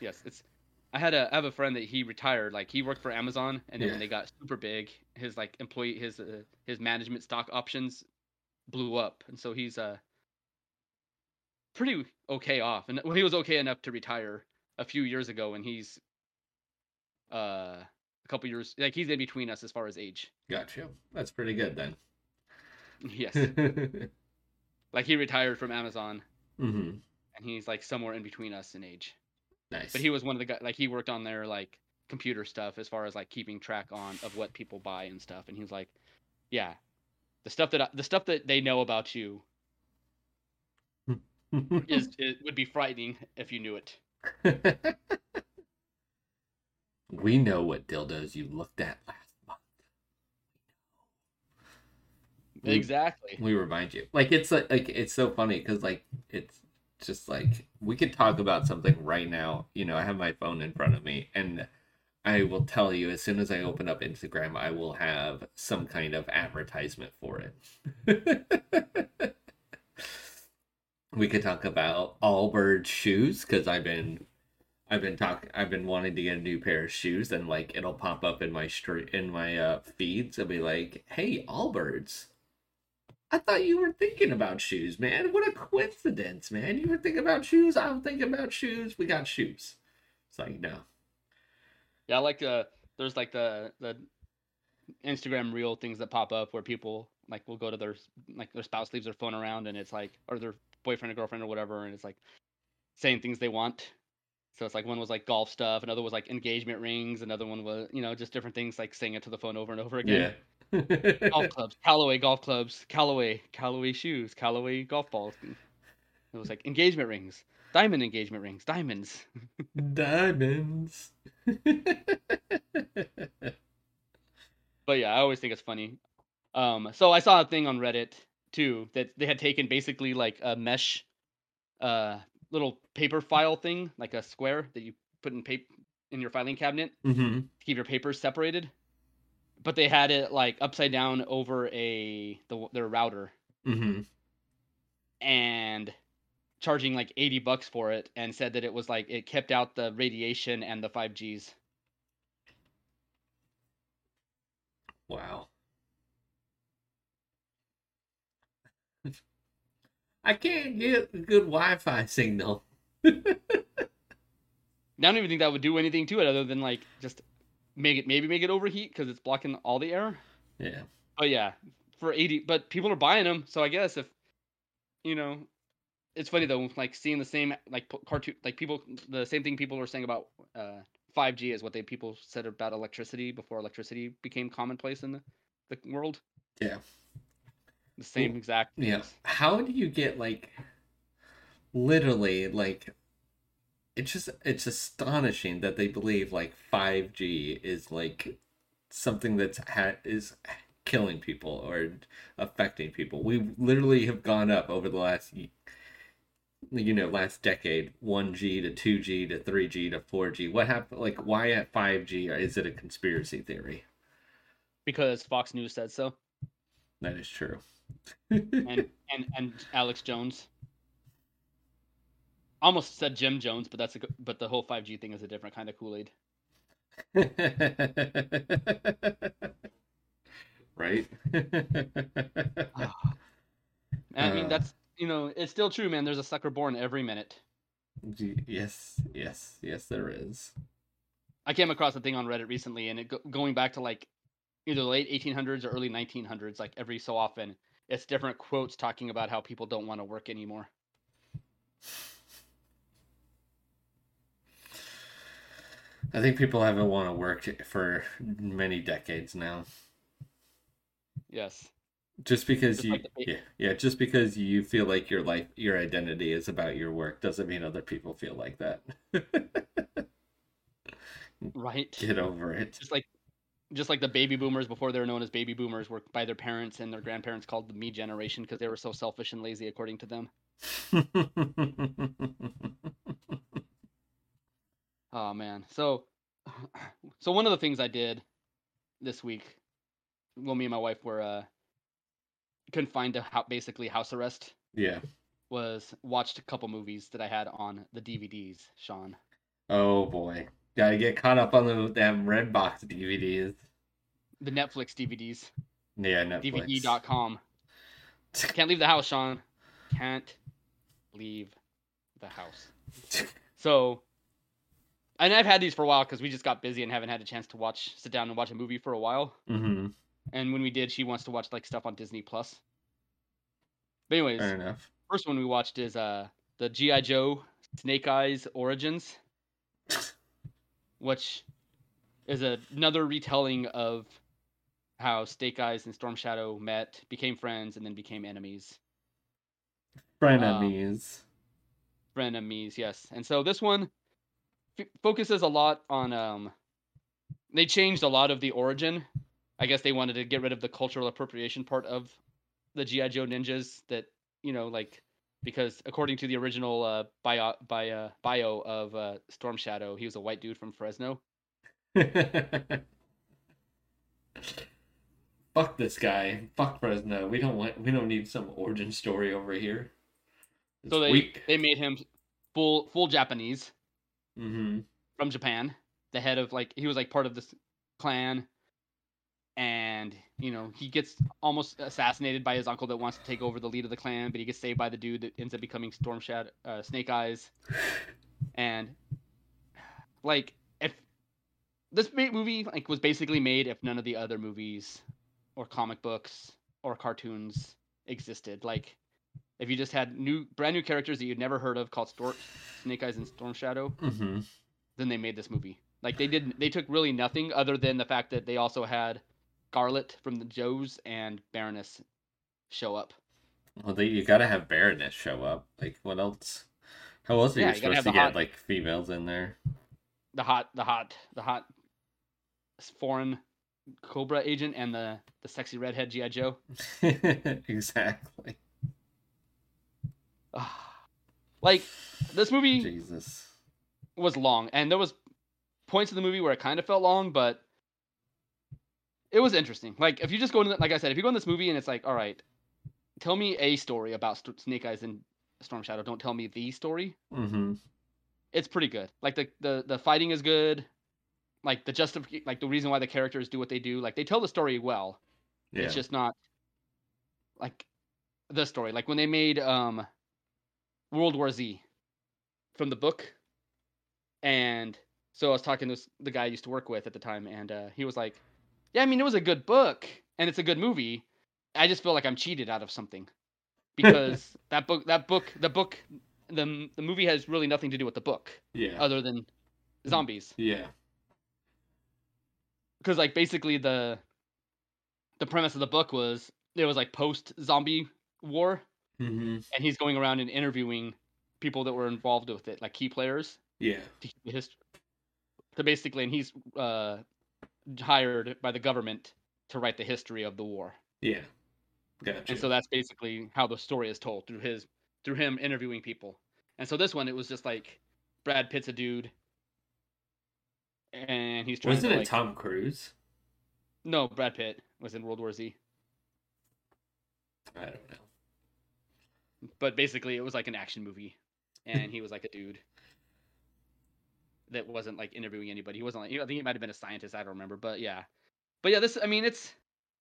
yes, it's. I had a I have a friend that he retired. Like he worked for Amazon, and then Yeah. when they got super big, his like employee his uh, his management stock options blew up, and so he's uh pretty okay off. And well, he was okay enough to retire a few years ago, and he's uh a couple years like he's in between us as far as age. Gotcha. That's pretty good then. Yes, mm-hmm. <laughs> like he retired from Amazon, and he's like somewhere in between us in age. Nice. But he was one of the guys like he worked on their like computer stuff as far as like keeping track on of what people buy and stuff. And he was like, yeah, the stuff that I, the stuff that they know about you <laughs> is it would be frightening if you knew it. we know what dildos you looked at last month. We- Exactly. We remind you. Like it's like, like it's so funny because like it's just like we could talk about something right now. You know, I have my phone in front of me and I will tell you as soon as I open up Instagram, I will have some kind of advertisement for it. <laughs> we could talk about Allbirds shoes because I've been I've been talk I've been wanting to get a new pair of shoes and like it'll pop up in my street in my uh feeds and be like, "Hey, Allbirds, I thought you were thinking about shoes, man. What a coincidence, man. You were thinking about shoes. I'm thinking about shoes. We got shoes." It's like, no. Yeah, I like the, there's like the the Instagram reel things that pop up where people like will go to their like their spouse leaves their phone around and it's like or their boyfriend or girlfriend or whatever and it's like saying things they want. So it's like one was like golf stuff, another was like engagement rings, another one was you know just different things like saying it to the phone over and over again. Yeah. Golf <laughs> clubs, Callaway golf clubs, Callaway, Callaway shoes, Callaway golf balls. It was like engagement rings, diamond engagement rings, diamonds. <laughs> Diamonds. But yeah, I always think it's funny. Um, so I saw a thing on Reddit too that they had taken basically like a mesh, uh, little paper file thing, like a square that you put in paper in your filing cabinet hmm to keep your papers separated. But they had it like upside down over a the, their router, hmm and charging like 80 bucks for it and said that it was like it kept out the radiation and the 5Gs. Wow. <laughs> I can't get a good Wi-Fi signal. <laughs> I don't even think that would do anything to it other than like just make it maybe make it overheat because it's blocking all the air. Yeah. But yeah, for 80, but people are buying them, so I guess if you know, it's funny though, like seeing the same like cartoon, like people, the same thing people were saying about uh 5G is what they people said about electricity before electricity became commonplace in the, the world. Yeah. The same exact. Yeah. How do you get like literally like it's just it's astonishing that they believe like 5G is like something that's ha- is killing people or affecting people. We literally have gone up over the last you know last decade 1G to 2G to 3G to 4G. What happened like why at 5G is it a conspiracy theory? Because Fox News said so, That is true. and and and Alex Jones. Almost said Jim Jones, but that's a, but the whole 5G thing is a different kind of Kool Aid. <laughs> right? <laughs> I mean, Uh. that's you know, it's still true, man. There's a sucker born every minute. Gee, yes, yes, yes, there is. I came across a thing on Reddit recently, and it go- going back to like either the late 1800s or early 1900s, like every so often, it's different quotes talking about how people don't want to work anymore. I think people haven't want to work for many decades now. Yes. Just because Just you, like yeah, yeah, just because you feel like your life, your identity is about your work, doesn't mean other people feel like that. Right. Get over it. Just like just like the baby boomers before they were known as baby boomers were by their parents and their grandparents called the me generation because they were so selfish and lazy according to them. <laughs> Oh man. So <clears throat> so one of the things I did this week well me and my wife were uh confined to hou- basically house arrest yeah. was watched a couple movies that I had on the DVDs, Sean. Oh boy, gotta get caught up on the damn red box DVDs. The Netflix DVDs. Yeah, Netflix. DVD.com. <laughs> Can't leave the house, Sean. Can't leave the house. <laughs> So, and I've had these for a while because we just got busy and haven't had a chance to watch, sit down and watch a movie for a while. mm-hmm. And when we did, she wants to watch like stuff on Disney Plus. But anyways, Fair enough. first one we watched is uh the GI Joe Snake Eyes Origins, <laughs> which is a, another retelling of how Snake Eyes and Storm Shadow met, became friends, and then became enemies. Frenemies. frenemies yes and so this one f- focuses a lot on um they changed a lot of the origin i guess they wanted to get rid of the cultural appropriation part of the gi joe ninjas that you know like because according to the original uh bio, bio, bio of uh storm shadow he was a white dude from fresno <laughs> Fuck this guy. Fuck Fresno. We don't want. We don't need some origin story over here. It's so they weak. they made him full full japanese Mm-hmm. from Japan, the head of like he was like part of this clan, and you know he gets almost assassinated by his uncle that wants to take over the lead of the clan, but he gets saved by the dude that ends up becoming Storm Shadow, uh, Snake Eyes, <sighs> and like if this movie like was basically made if none of the other movies or comic books or cartoons existed, like. If you just had new, brand new characters that you'd never heard of called Stor- Snake Eyes and Storm Shadow, Mm-hmm. then they made this movie. Like they did they took really nothing other than the fact that they also had Scarlett from the Joes and Baroness show up. Well, they, you gotta have Baroness show up. Like, what else? How else are Yeah, you you supposed to get hot- like females in there? The hot the hot the hot foreign Cobra agent and the the sexy redhead GI Joe. <laughs> exactly. <sighs> like this movie Jesus. was long and there was points in the movie where it kind of felt long but it was interesting like if you just go into like i said if you go in this movie and it's like all right tell me a story about St- snake eyes and Storm Shadow. Don't tell me the story. Mm-hmm. It's pretty good. Like the the the fighting is good. Like the justif like the reason why the characters do what they do. Like they tell the story well. Yeah. It's just not like the story. Like when they made um World War Z from the book, and so I was talking to the guy I used to work with at the time, and uh, he was like, "Yeah, I mean it was a good book and it's a good movie. I just feel like I'm cheated out of something <laughs> because that book, that book, the book, the the movie has really nothing to do with the book yeah. other than zombies. yeah. Because like basically the the premise of the book was it was like post zombie war, Mm-hmm. and he's going around and interviewing people that were involved with it, like key players. Yeah. to keep the history. So basically, and he's uh, hired by the government to write the history of the war, Yeah. Gotcha. and so that's basically how the story is told through his through him interviewing people. And so this one, it was just like Brad Pitt's a dude, and he's trying Wasn't to it like Tom Cruise? no Brad Pitt was in World War Z, I don't know. But basically it was like an action movie, and <laughs> he was like a dude that wasn't like interviewing anybody. He wasn't like I think he might have been a scientist. I don't remember, but yeah, but yeah, this I mean it's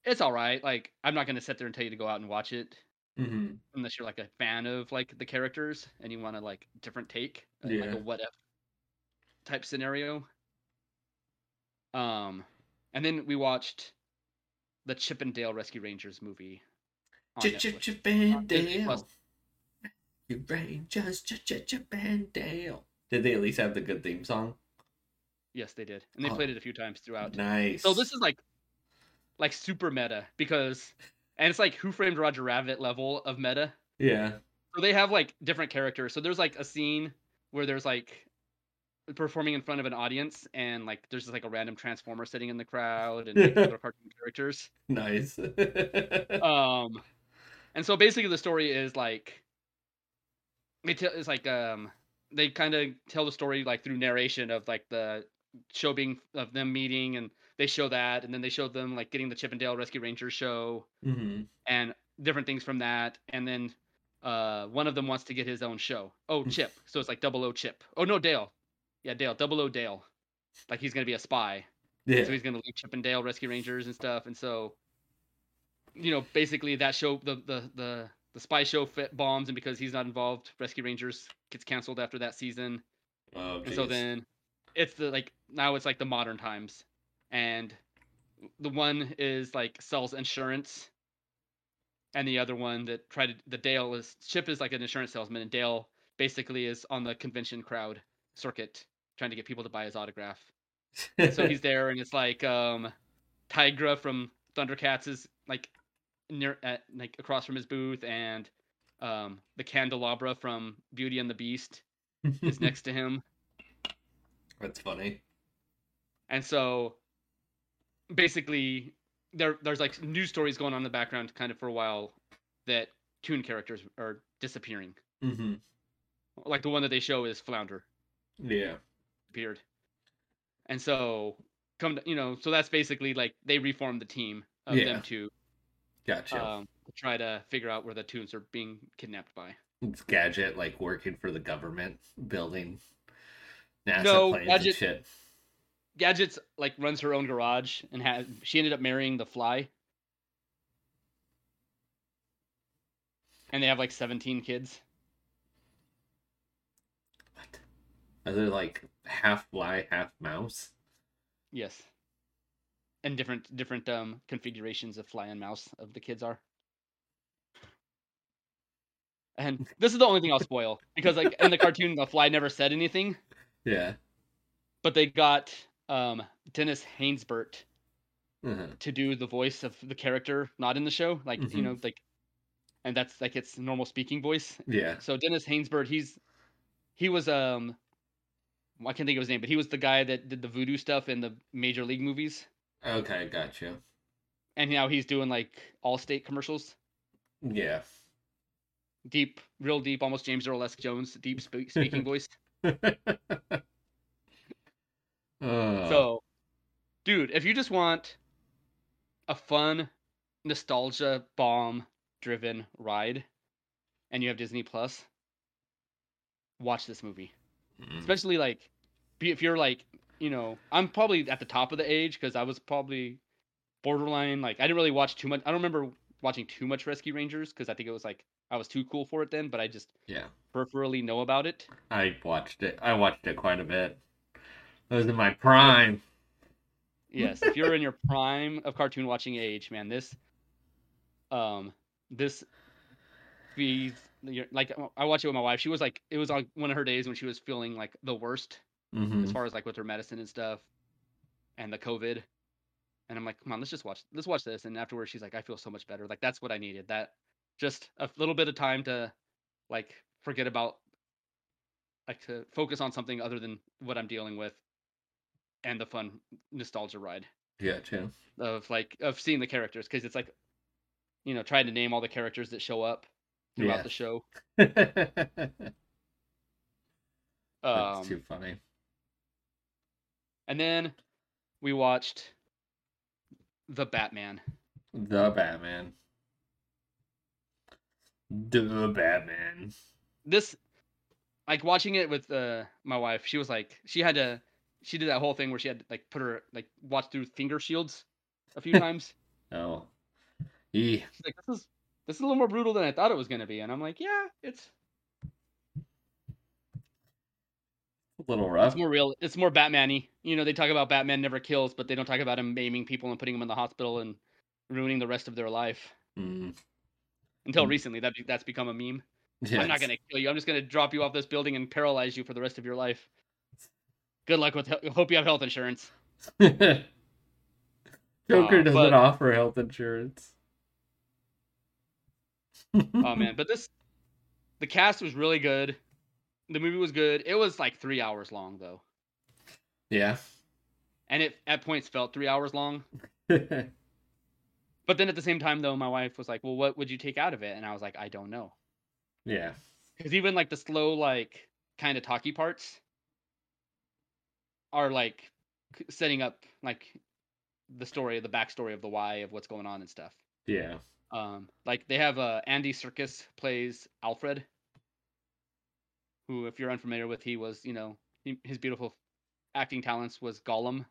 it's all right. Like I'm not gonna sit there and tell you to go out and watch it Mm-hmm. unless you're like a fan of like the characters and you want a like different take, uh, like Yeah. a what if type scenario. Um, and then we watched the Chip and Dale Rescue Rangers movie. Chip Chip Chip and Dale. Plus. You Rangers, Chip Chip Chip and Dale. Did they at least have the good theme song? Yes, they did, and they Oh. played it a few times throughout. Nice. So this is like, like super meta because, and it's like Who Framed Roger Rabbit level of meta. Yeah. So they have like different characters. So there's like a scene where there's like performing in front of an audience, and like there's just like a random transformer sitting in the crowd and like, <laughs> other cartoon characters. Nice. <laughs> Um, and so basically the story is like, it's like um they kind of tell the story like through narration of like the show being of them meeting and they show that and then they show them like getting the Chip and Dale Rescue Rangers show mm-hmm. and different things from that and then uh one of them wants to get his own show. Oh <laughs> chip. So it's like double o chip. Oh no dale. Yeah dale. Double o dale. Like he's gonna be a spy. Yeah. so he's gonna leave chip and dale rescue rangers and stuff and so you know basically that show the the the, the spy show fit bombs and because he's not involved rescue rangers gets canceled after that season. Oh, and so then it's the like now it's like the modern times. And the one is like sells insurance and the other one that tried to the Dale is Chip is like an insurance salesman and Dale basically is on the convention crowd circuit trying to get people to buy his autograph. So <laughs> he's there and it's like um Tygra from Thundercats is like near at like across from his booth and um the candelabra from Beauty and the Beast is <laughs> next to him. That's funny. And so basically there there's like news stories going on in the background kind of for a while that toon characters are disappearing. Mm-hmm. Like the one that they show is Flounder Yeah. appeared. And so come to, you know, so that's basically like they reformed the team of Yeah. them two Gotcha. um to try to figure out where the toons are being kidnapped by. it's Gadget like working for the government, building NASA No, planes Gadget- and shit. Gadget's like runs her own garage and has she ended up marrying the fly. And they have like 17 kids. What? Are they like half fly, half mouse? Yes. And different different um configurations of fly and mouse of the kids are. And <laughs> this is the only thing I'll spoil because like in the cartoon the fly never said anything, Yeah. but they got um Dennis Haysbert Uh-huh. to do the voice of the character not in the show, like you Mhm. know like and that's like its normal speaking voice. Yeah. So Dennis Haysbert, he's he was um I can't think of his name, but he was the guy that did the voodoo stuff in the major league movies. Okay, gotcha. And now he's doing like Allstate commercials. Yeah. deep, real deep, almost James Earl Jones, deep spe- speaking <laughs> voice. Uh, So, dude, if you just want a fun, nostalgia bomb driven ride, and you have Disney Plus, watch this movie. Mm. Especially like if you're like, you know, I'm probably at the top of the age cuz I was probably borderline like I didn't really watch too much. I don't remember watching too much Rescue Rangers cuz I think it was like I was too cool for it then, but I just Yeah, peripherally know about it. I watched it. I watched it quite a bit. I was in my prime. Yes, if you're in your prime of cartoon watching age, man, this um this feeds your- like I watched it with my wife. She was like it was on one of her days when she was feeling like the worst hmm as far as like with her medicine and stuff and the COVID. And I'm like, come on, let's just watch let's watch this. And afterwards she's like, I feel so much better. Like that's what I needed. That just a little bit of time to like forget about like to focus on something other than what I'm dealing with and the fun nostalgia ride Yeah, too. of like of seeing the characters because it's like you know trying to name all the characters that show up throughout Yeah. the show <laughs> That's um too funny. And then we watched the batman The Batman. The Batman. this like watching it with uh my wife she was like she had to she did that whole thing where she had to like put her like watch through finger shields a few <laughs> times Oh. She's like this is this is a little more brutal than i thought it was going to be and i'm like yeah it's little rough. it's more real it's more batman-y you know they talk about batman never kills but they don't talk about him maiming people and putting them in the hospital and ruining the rest of their life Mm. until Mm. recently that be- that's become a meme Yes. i'm not going to kill you i'm just going to drop you off this building and paralyze you for the rest of your life good luck with he- hope you have health insurance <laughs> Joker Uh, doesn't but- offer health insurance. oh man but this the cast was really good the movie was good. It was like three hours long though. Yeah. and it at points felt three hours long. <laughs> But then at the same time though my wife was like well what would you take out of it? And i was like i don't know. Yeah. because even like the slow like kind of talky parts are like setting up like the story the backstory of the why of what's going on and stuff. Yeah. um like they have uh andy serkis plays alfred who if you're unfamiliar with he was you know he, his beautiful acting talents was gollum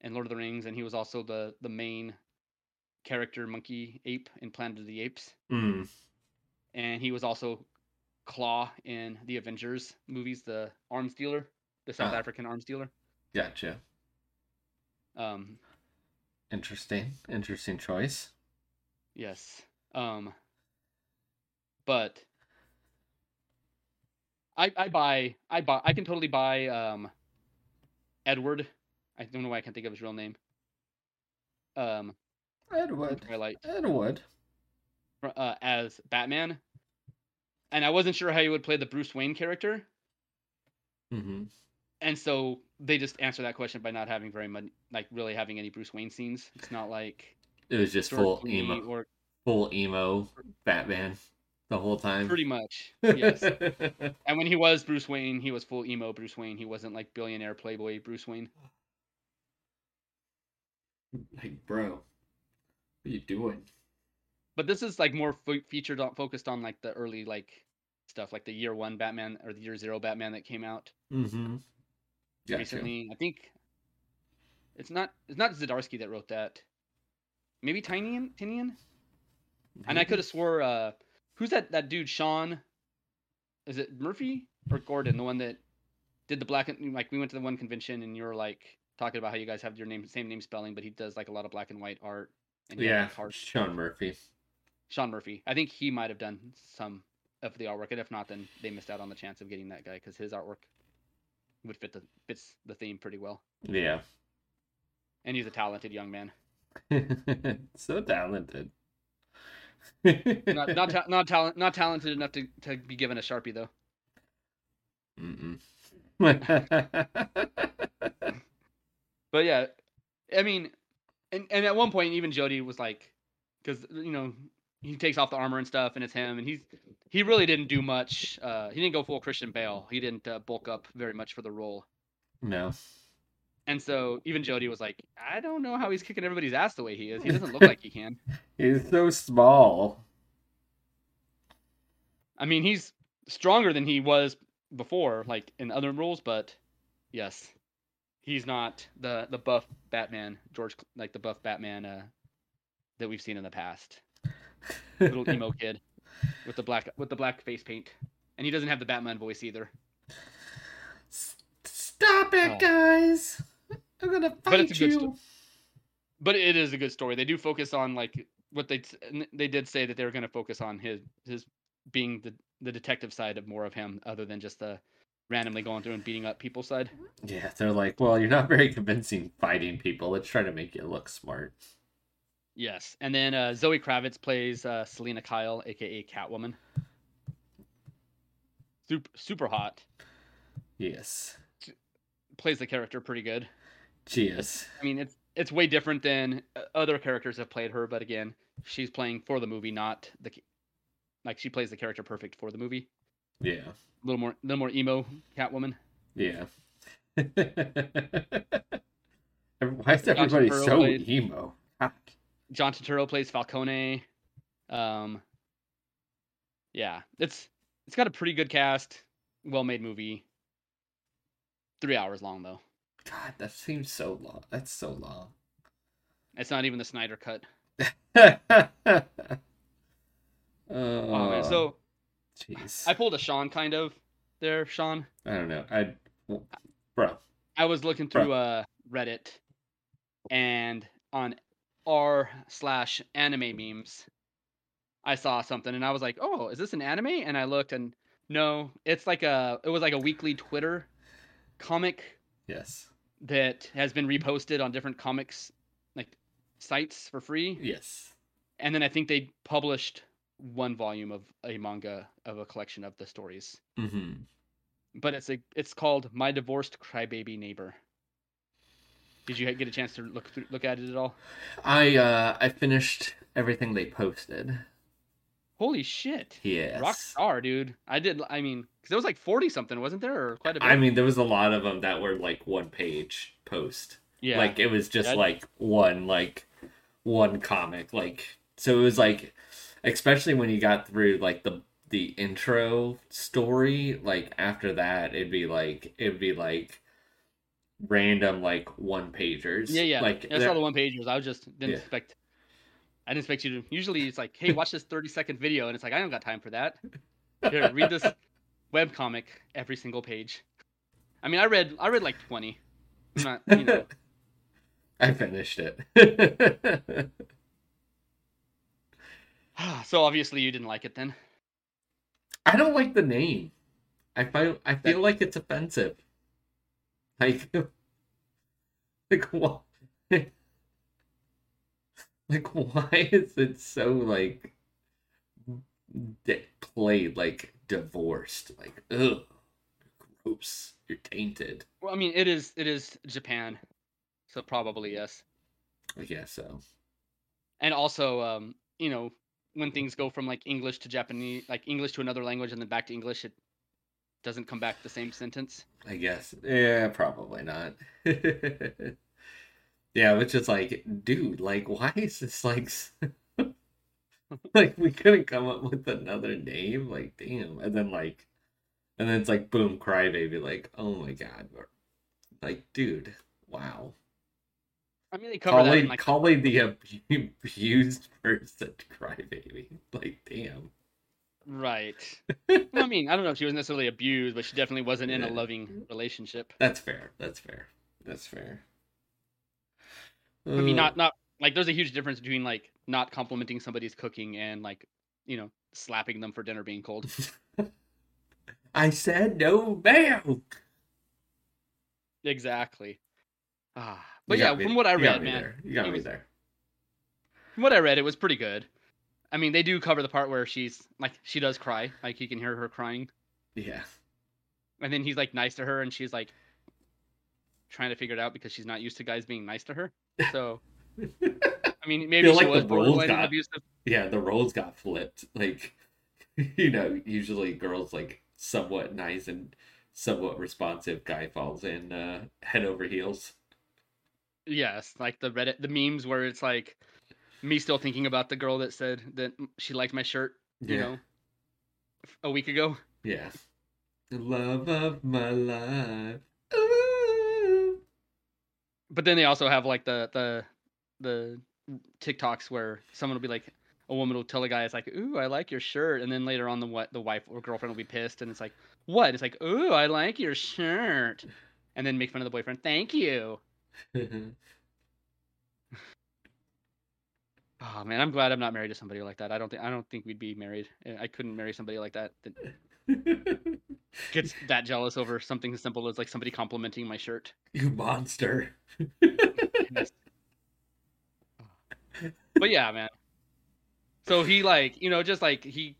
in lord of the rings and he was also the the main character monkey ape in planet of the apes Mm. and he was also Klaue in the Avengers movies, the arms dealer, the South Ah. African arms dealer. Gotcha. Um, Interesting. Interesting choice. yes. Um, but I I buy I buy I can totally buy um Edward. I don't know why I can't think of his real name. Um, Edward. Twilight Edward. uh, as Batman, and I wasn't sure how he would play the Bruce Wayne character. Mm-hmm. and so they just answer that question by not having very much like really having any bruce wayne scenes it's not like It was just full emo, or full emo Batman the whole time. pretty much yes <laughs> and when he was bruce wayne he was full emo bruce wayne he wasn't like billionaire playboy bruce wayne like, bro, what are you doing? but this is like more fo- featured on focused on like the early like stuff like the year one batman or the year zero batman that came out Mm-hmm. Gotcha. recently i think it's not it's not zdarsky that wrote that maybe tynion tynion And I could have swore, uh, who's that that dude, Sean? Is it Murphy or Gordon, the one that did the black and like we went to the one convention and you were like talking about how you guys have your name same name spelling, but he does like a lot of black and white art. And Yeah, art- Sean Murphy. Sean Murphy. I think he might have done some of the artwork, and if not, then they missed out on the chance of getting that guy because his artwork would fit the fits the theme pretty well. Yeah. And he's a talented young man. <laughs> so talented. Not not ta- not talent not talented enough to, to be given a sharpie though. <laughs> But yeah, I mean, and and at one point even Jody was like, because you know he takes off the armor and stuff, and it's him, and he's he really didn't do much. Uh, he didn't go full Christian Bale. He didn't uh, bulk up very much for the role, no. And so even Jody was like, I don't know how he's kicking everybody's ass the way he is. He doesn't look like he can. <laughs> He's so small. I mean, he's stronger than he was before, like in other roles, but yes, he's not the the buff Batman, George, like the buff Batman uh, that we've seen in the past. Little emo <laughs> kid with the black with the black face paint, and he doesn't have the Batman voice either. Stop it, Oh. guys! I'm gonna But fight it's a good you. sto- But it is a good story. They do focus on like what they n- they did say that they were going to focus on his his being the the detective side of more of him, other than just the randomly going through and beating up people side. Yeah, they're like, well, you're not very convincing fighting people. Let's try to make you look smart. Yes, and then uh, Zoe Kravitz plays uh, Selina Kyle, aka Catwoman. Super super hot. Yes. Plays the character pretty good. Cheers. I mean, it's it's way different than uh, other characters have played her, but again, she's playing for the movie, not the like she plays the character perfect for the movie. Yeah. A little more, a little more emo Catwoman. Yeah. <laughs> Why is everybody so played- emo? John Turturro plays Falcone. Um, yeah, it's it's got a pretty good cast, well made movie. Three hours long though. God, that seems so long. That's so long. It's not even the Snyder cut. <laughs> oh, Oh, man. So jeez. I pulled a Sean kind of there, Sean. I don't know. I, well, bro. I was looking through uh Reddit and on r slash anime memes, I saw something and I was like, oh, is this an anime? And I looked and no, it's like a it was like a weekly Twitter comic Yes. That has been reposted on different comics like sites for free. Yes. And then I think they published one volume of a manga of a collection of the stories. Mm-hmm. But it's a it's called My Divorced Crybaby Neighbor. Did you get a chance to look through, look at it at all? I uh I finished everything they posted. Holy shit! Yes. Rockstar, dude. I did. I mean, because there was like forty something, wasn't there, or quite a bit? I mean, there was a lot of them that were like one page post. yeah. Like it was just Yeah. like one like one comic. Like so it was like especially when you got through like the the intro story, like after that it'd be like it'd be like random like one pagers. yeah, yeah. Like I saw the one pagers. I was just didn't Yeah. expect. I didn't expect you to. Usually, it's like, hey, watch this thirty second video, and it's like, I don't got time for that. <laughs> Here, read this web comic every single page. I mean, I read I read like twenty. I'm not, you know. <laughs> I finished it. <sighs> so obviously you didn't like it then. I don't like the name. I feel I feel like it's offensive. Like, <laughs> like what? Like, <laughs> why is it so like di- played like divorced? Like, ugh, gross. You're tainted. Well, I mean, it is it is Japan, so probably yes. I guess so. And also, um, you know, when things go from like English to Japanese, like English to another language, and then back to English, it doesn't come back the same sentence. I guess. Yeah, probably not. <laughs> yeah, it's just like, dude, like, why is this like, <laughs> like we couldn't come up with another name? Like, damn. And then like, and then it's like, boom, crybaby. Like, oh my god, like, dude, wow. I mean, they cover that Calling, in like calling the abused person <laughs> crybaby. Like, damn. right. <laughs> well, I mean, I don't know if she was necessarily abused, but she definitely wasn't in a loving relationship. That's fair. That's fair. That's fair. I mean, not not like there's a huge difference between like not complimenting somebody's cooking and like you know slapping them for dinner being cold. <laughs> I said no milk. exactly. Ah, but yeah, me- from what I read, man, there. You got me was- there. from what I read, it was pretty good. I mean, they do cover the part where she's like she does cry, like you can hear her crying, Yeah. and then he's like nice to her, and she's like trying to figure it out because she's not used to guys being nice to her. <laughs> So, I mean, maybe she like was the roles got- abusive. Yeah, the roles got flipped. Like, <laughs> you know, usually girls like somewhat nice and somewhat responsive. Guy falls in uh, head over heels. Yes, like the Reddit, the memes where it's like me still thinking about the girl that said that she liked my shirt, you Yeah. know, a week ago. Yeah. The love of my life. But then they also have like the the the TikToks where someone will be like, a woman will tell a guy, it's like, "Ooh, I like your shirt," and then later on, the what the wife or girlfriend will be pissed, and it's like, "What?" It's like, "Ooh, I like your shirt," and then make fun of the boyfriend. Thank you. Oh <laughs> man, I'm glad I'm not married to somebody like that. I don't think I don't think we'd be married. I couldn't marry somebody like that <laughs> gets that jealous over something as simple as like somebody complimenting my shirt. you monster. But yeah, man. So he like, you know, just like he,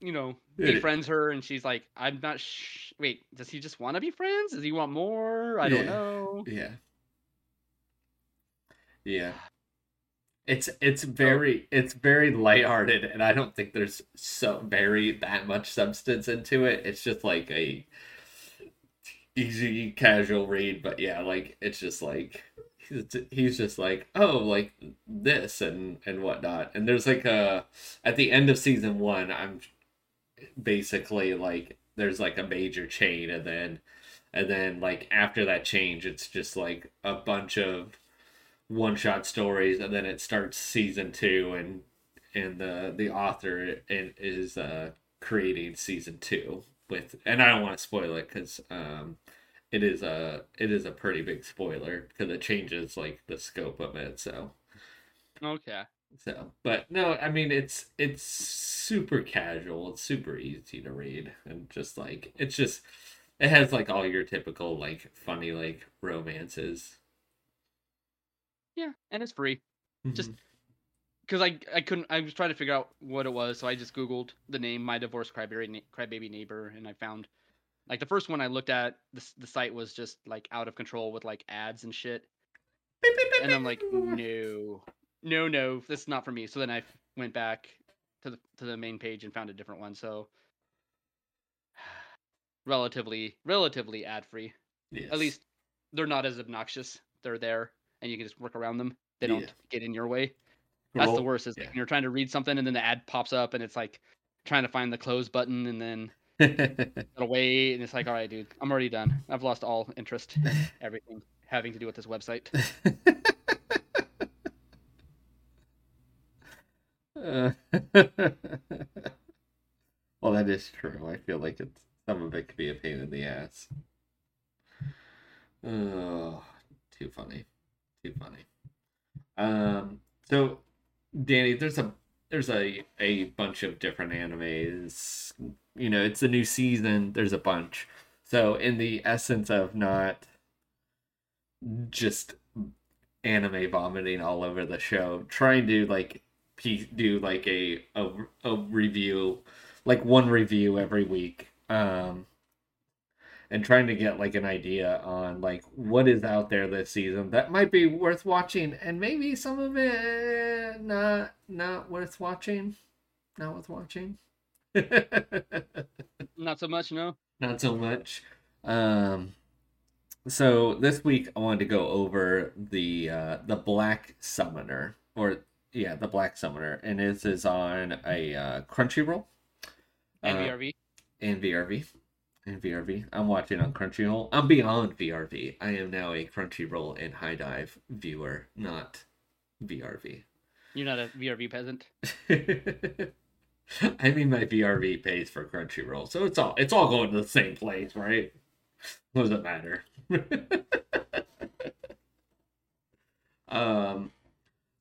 you know, befriends her, and she's like, I'm not. Sh- Wait, does he just want to be friends? Does he want more? I don't know. Yeah. Yeah. It's it's oh. very it's very lighthearted and I don't think there's so very that much substance into it. It's just like a easy casual read, but yeah, like it's just like he's, he's just like, "Oh, like this and and whatnot." And there's like a at the end of season 1, I'm basically like there's like a major chain and then and then like after that change it's just like a bunch of one shot stories and then it starts season two and and the the author is uh creating season two with and i don't want to spoil it because um it is a it is a pretty big spoiler because it changes like the scope of it so Okay. so but no i mean it's it's super casual it's super easy to read and just like it's just it has like all your typical like funny like romances Yeah, and it's free. Just- Mhm. because I I couldn't I was trying to figure out what it was, so I just googled the name "My Divorced Crybaby Crybaby Neighbor" and I found like the first one I looked at the the site was just like out of control with like ads and shit, and I'm like no no no this is not for me. So then I went back to the to the main page and found a different one. So <sighs> relatively relatively ad free. Yes. At least they're not as obnoxious. They're there and you can just work around them. They don't Yeah. get in your way. That's the worst. Is like yeah. you're trying to read something and then the ad pops up and it's like trying to find the close button and then <laughs> it'll wait and it's like, all right, dude, I'm already done. I've lost all interest, in <laughs> everything having to do with this website. Uh, <laughs> well, that is true. I feel like it's some of it could be a pain in the ass. Oh, too funny, funny. Um, so Danny, there's a there's a a bunch of different animes. You know, it's a new season. There's a bunch. So, in the essence of not just anime vomiting all over the show, trying to like do like a, a a review, like one review every week, um, and trying to get like an idea on like what is out there this season that might be worth watching, and maybe some of it not not worth watching, not worth watching. <laughs> Not so much, no. not so much. Um, so this week I wanted to go over the uh, the Black Summoner, or yeah, the Black Summoner, and this is on a uh, Crunchyroll And Uh, VRV. and VRV. And VRV. I'm watching on Crunchyroll. I'm beyond VRV. I am now a Crunchyroll and HIDIVE viewer, not VRV. You're not a VRV peasant. <laughs> I mean, my VRV pays for Crunchyroll, so it's all it's all going to the same place, right? What does it matter? <laughs> um,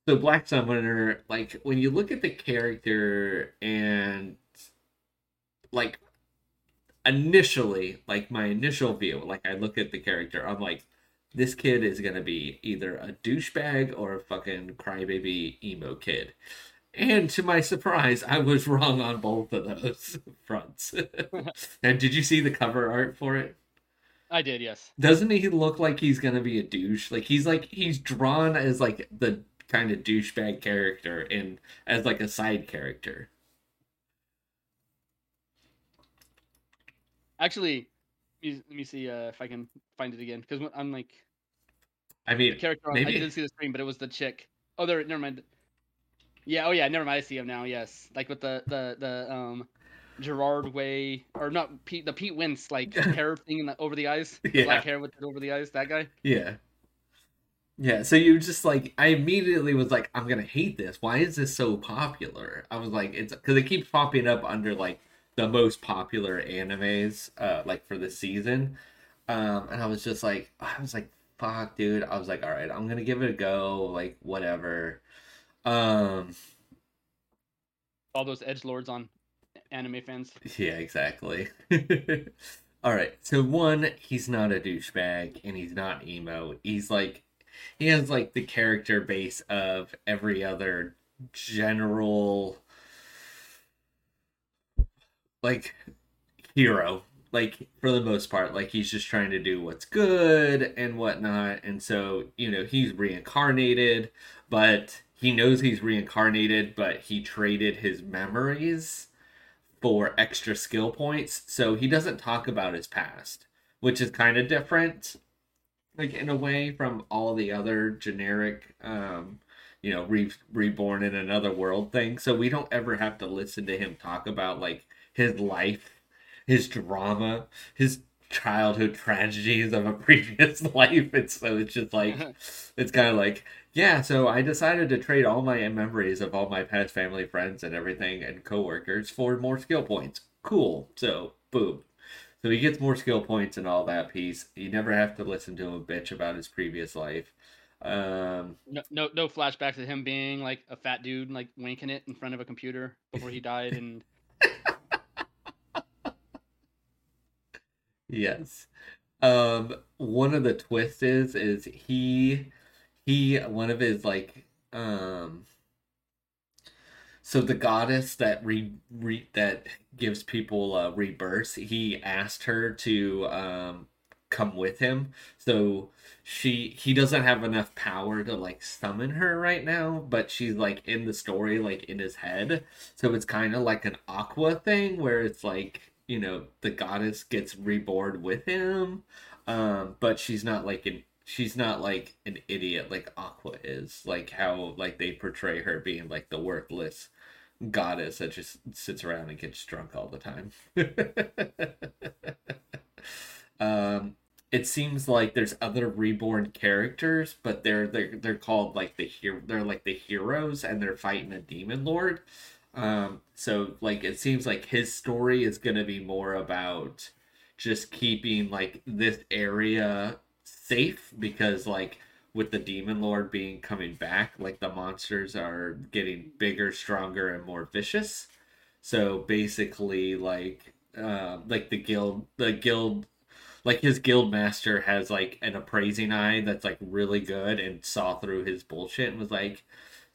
so Black Summoner, like when you look at the character and like initially, like my initial view, like I look at the character, I'm like, this kid is gonna be either a douchebag or a fucking crybaby emo kid. And to my surprise, I was <laughs> wrong on both of those <laughs> fronts. <laughs> and did you see the cover art for it? I did, yes. Doesn't he look like he's gonna be a douche? Like he's like he's drawn as like the kind of douchebag character and as like a side character. Actually, let me- see uh, if I can find it again because I'm like I the mean, character. on- I didn't see the screen, but it was the chick. Oh, there. Never mind. Yeah. Oh, yeah. Never mind. I see him now. Yes, like with the the the um Gerard Way or not Pete the Pete Wentz like <laughs> hair thing in the, over the eyes, Yeah. black hair with it over the eyes. That guy. Yeah. Yeah, so you just like I immediately was like, I'm gonna hate this. Why is this so popular? I was like, it's because it keeps popping up under like the most popular animes, uh, like for the season. Um, and I was just like, I was like, fuck, dude. I was like, all right, I'm gonna give it a go. Like, whatever. Um, All those edge lords on anime fans. Yeah, exactly. <laughs> All right. So one, he's not a douchebag and he's not emo. He's like he has like the character base of every other general like hero. Like for the most part, like he's just trying to do what's good and whatnot. And so, you know, he's reincarnated, but he knows he's reincarnated, but he traded his memories for extra skill points. So he doesn't talk about his past, which is kind of different, like in a way, from all the other generic, um, you know, re- reborn in another world thing. So we don't ever have to listen to him talk about like his life, his drama, his childhood tragedies of a <laughs> previous life. And so it's just like, it's kind of like, yeah, so I decided to trade all my memories of all my past family, friends, and everything, and coworkers for more skill points. Cool. So, boom. So he gets more skill points and all that piece. You never have to listen to him bitch about his previous life. Um, No, no, no flashbacks of him being like a fat dude, like winking it in front of a computer before he died, and yes. Um, one of the twists is is he he one of his like um so the goddess that re, re that gives people uh rebirths he asked her to um come with him so she he doesn't have enough power to like summon her right now but she's like in the story like in his head so it's kind of like an aqua thing where it's like you know the goddess gets reborn with him um but she's not like an she's not like an idiot like aqua is like how like they portray her being like the worthless goddess that just sits around and gets drunk all the time. <laughs> Um it seems like there's other reborn characters but they're they're they're called like the hero they're like the heroes and they're fighting a demon lord um so like it seems like his story is going to be more about just keeping like this area safe because like with the demon lord being coming back like the monsters are getting bigger stronger and more vicious. So basically like uh, like the guild the guild like his guild master has like an appraising eye that's like really good and saw through his bullshit and was like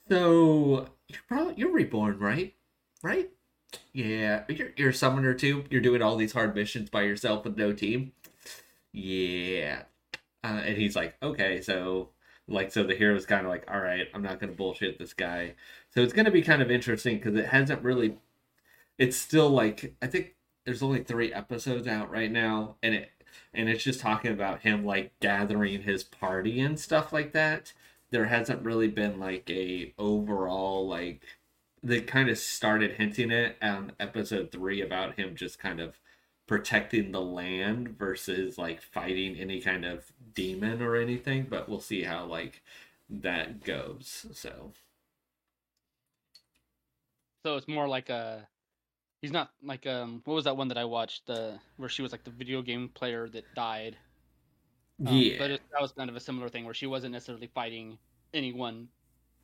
so you're probably you're reborn right? Right? Yeah you're, you're a summoner too. You're doing all these hard missions by yourself with no team. Yeah. Uh, and he's like okay so like so the hero's kind of like all right i'm not gonna bullshit this guy. So it's gonna be kind of interesting because it hasn't really it's still like i think there's only three episodes out right now and it and it's just talking about him like gathering his party and stuff like that there hasn't really been like a overall like they kind of started hinting it on episode three about him just kind of protecting the land versus like fighting any kind of demon or anything but we'll see how like that goes so so it's more like a. He's not like um. What was that one that I watched? The where she was like the video game player that died. Um, yeah But it, that was kind of a similar thing where she wasn't necessarily fighting any one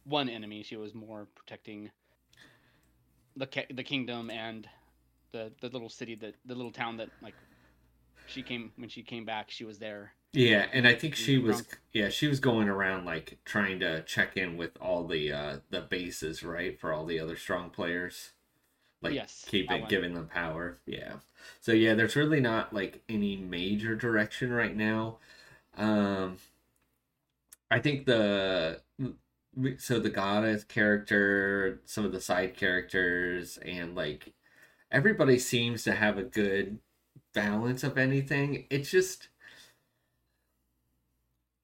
one enemy. She was more protecting the the kingdom and the the little city that the little town that like she came when she came back. She was there. Yeah, and I think she was drunk. yeah, she was going around like trying to check in with all the uh the bases, right, for all the other strong players. Like Yes, that keeping giving them power. Yeah. So yeah, there's really not like any major direction right now. Um I think the so the goddess character, some of the side characters and like everybody seems to have a good balance of anything. It's just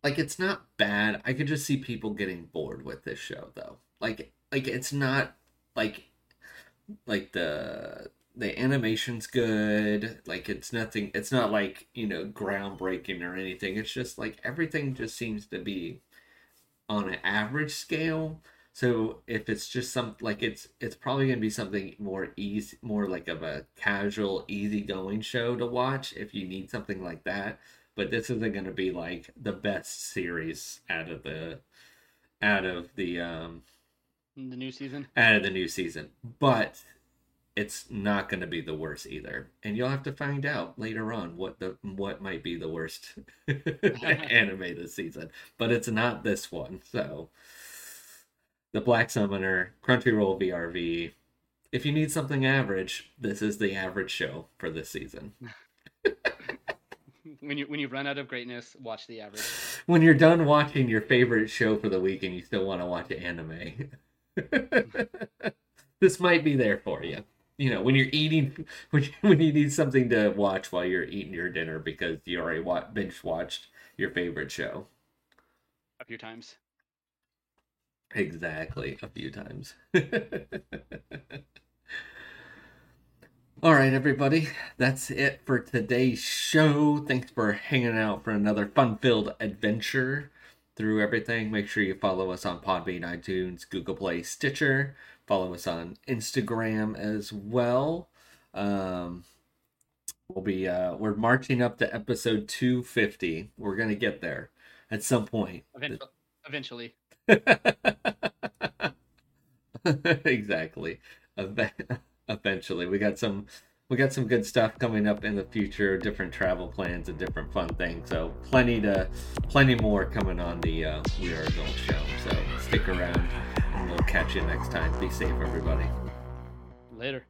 like it's not bad. I could just see people getting bored with this show though. Like like it's not like like the the animation's good. Like it's nothing. It's not like you know groundbreaking or anything. It's just like everything just seems to be on an average scale. So if it's just some like it's it's probably gonna be something more easy, more like of a casual, easygoing show to watch if you need something like that. But this isn't gonna be like the best series out of the out of the um The new season. out of the new season. But it's not going to be the worst either. And you'll have to find out later on what the what might be the worst <laughs> <laughs> anime this season. But it's not this one so. The black summoner crunchyroll vrv if you need something average this is the average show for this season. <laughs> When you when you run out of greatness, watch the average. when you're done watching your favorite show for the week and you still want to watch anime. This might be there for you you know when you're eating <laughs> when you, when you need something to watch while you're eating your dinner because you already wa- binge watched your favorite show. A few times. exactly a few times. <laughs> All right everybody that's it for today's show. Thanks for hanging out for another fun-filled adventure through everything. Make sure you follow us on podbean itunes google play stitcher follow us on instagram as well. Um, we'll be uh, we're marching up to episode 250 we're gonna get there at some point. Eventually. Eventually. <laughs> exactly. Eventually. We got some we got some good stuff coming up in the future different travel plans and different fun things. So plenty to plenty more coming on the uh, we are adult show. So stick around catch you next time be safe everybody Later.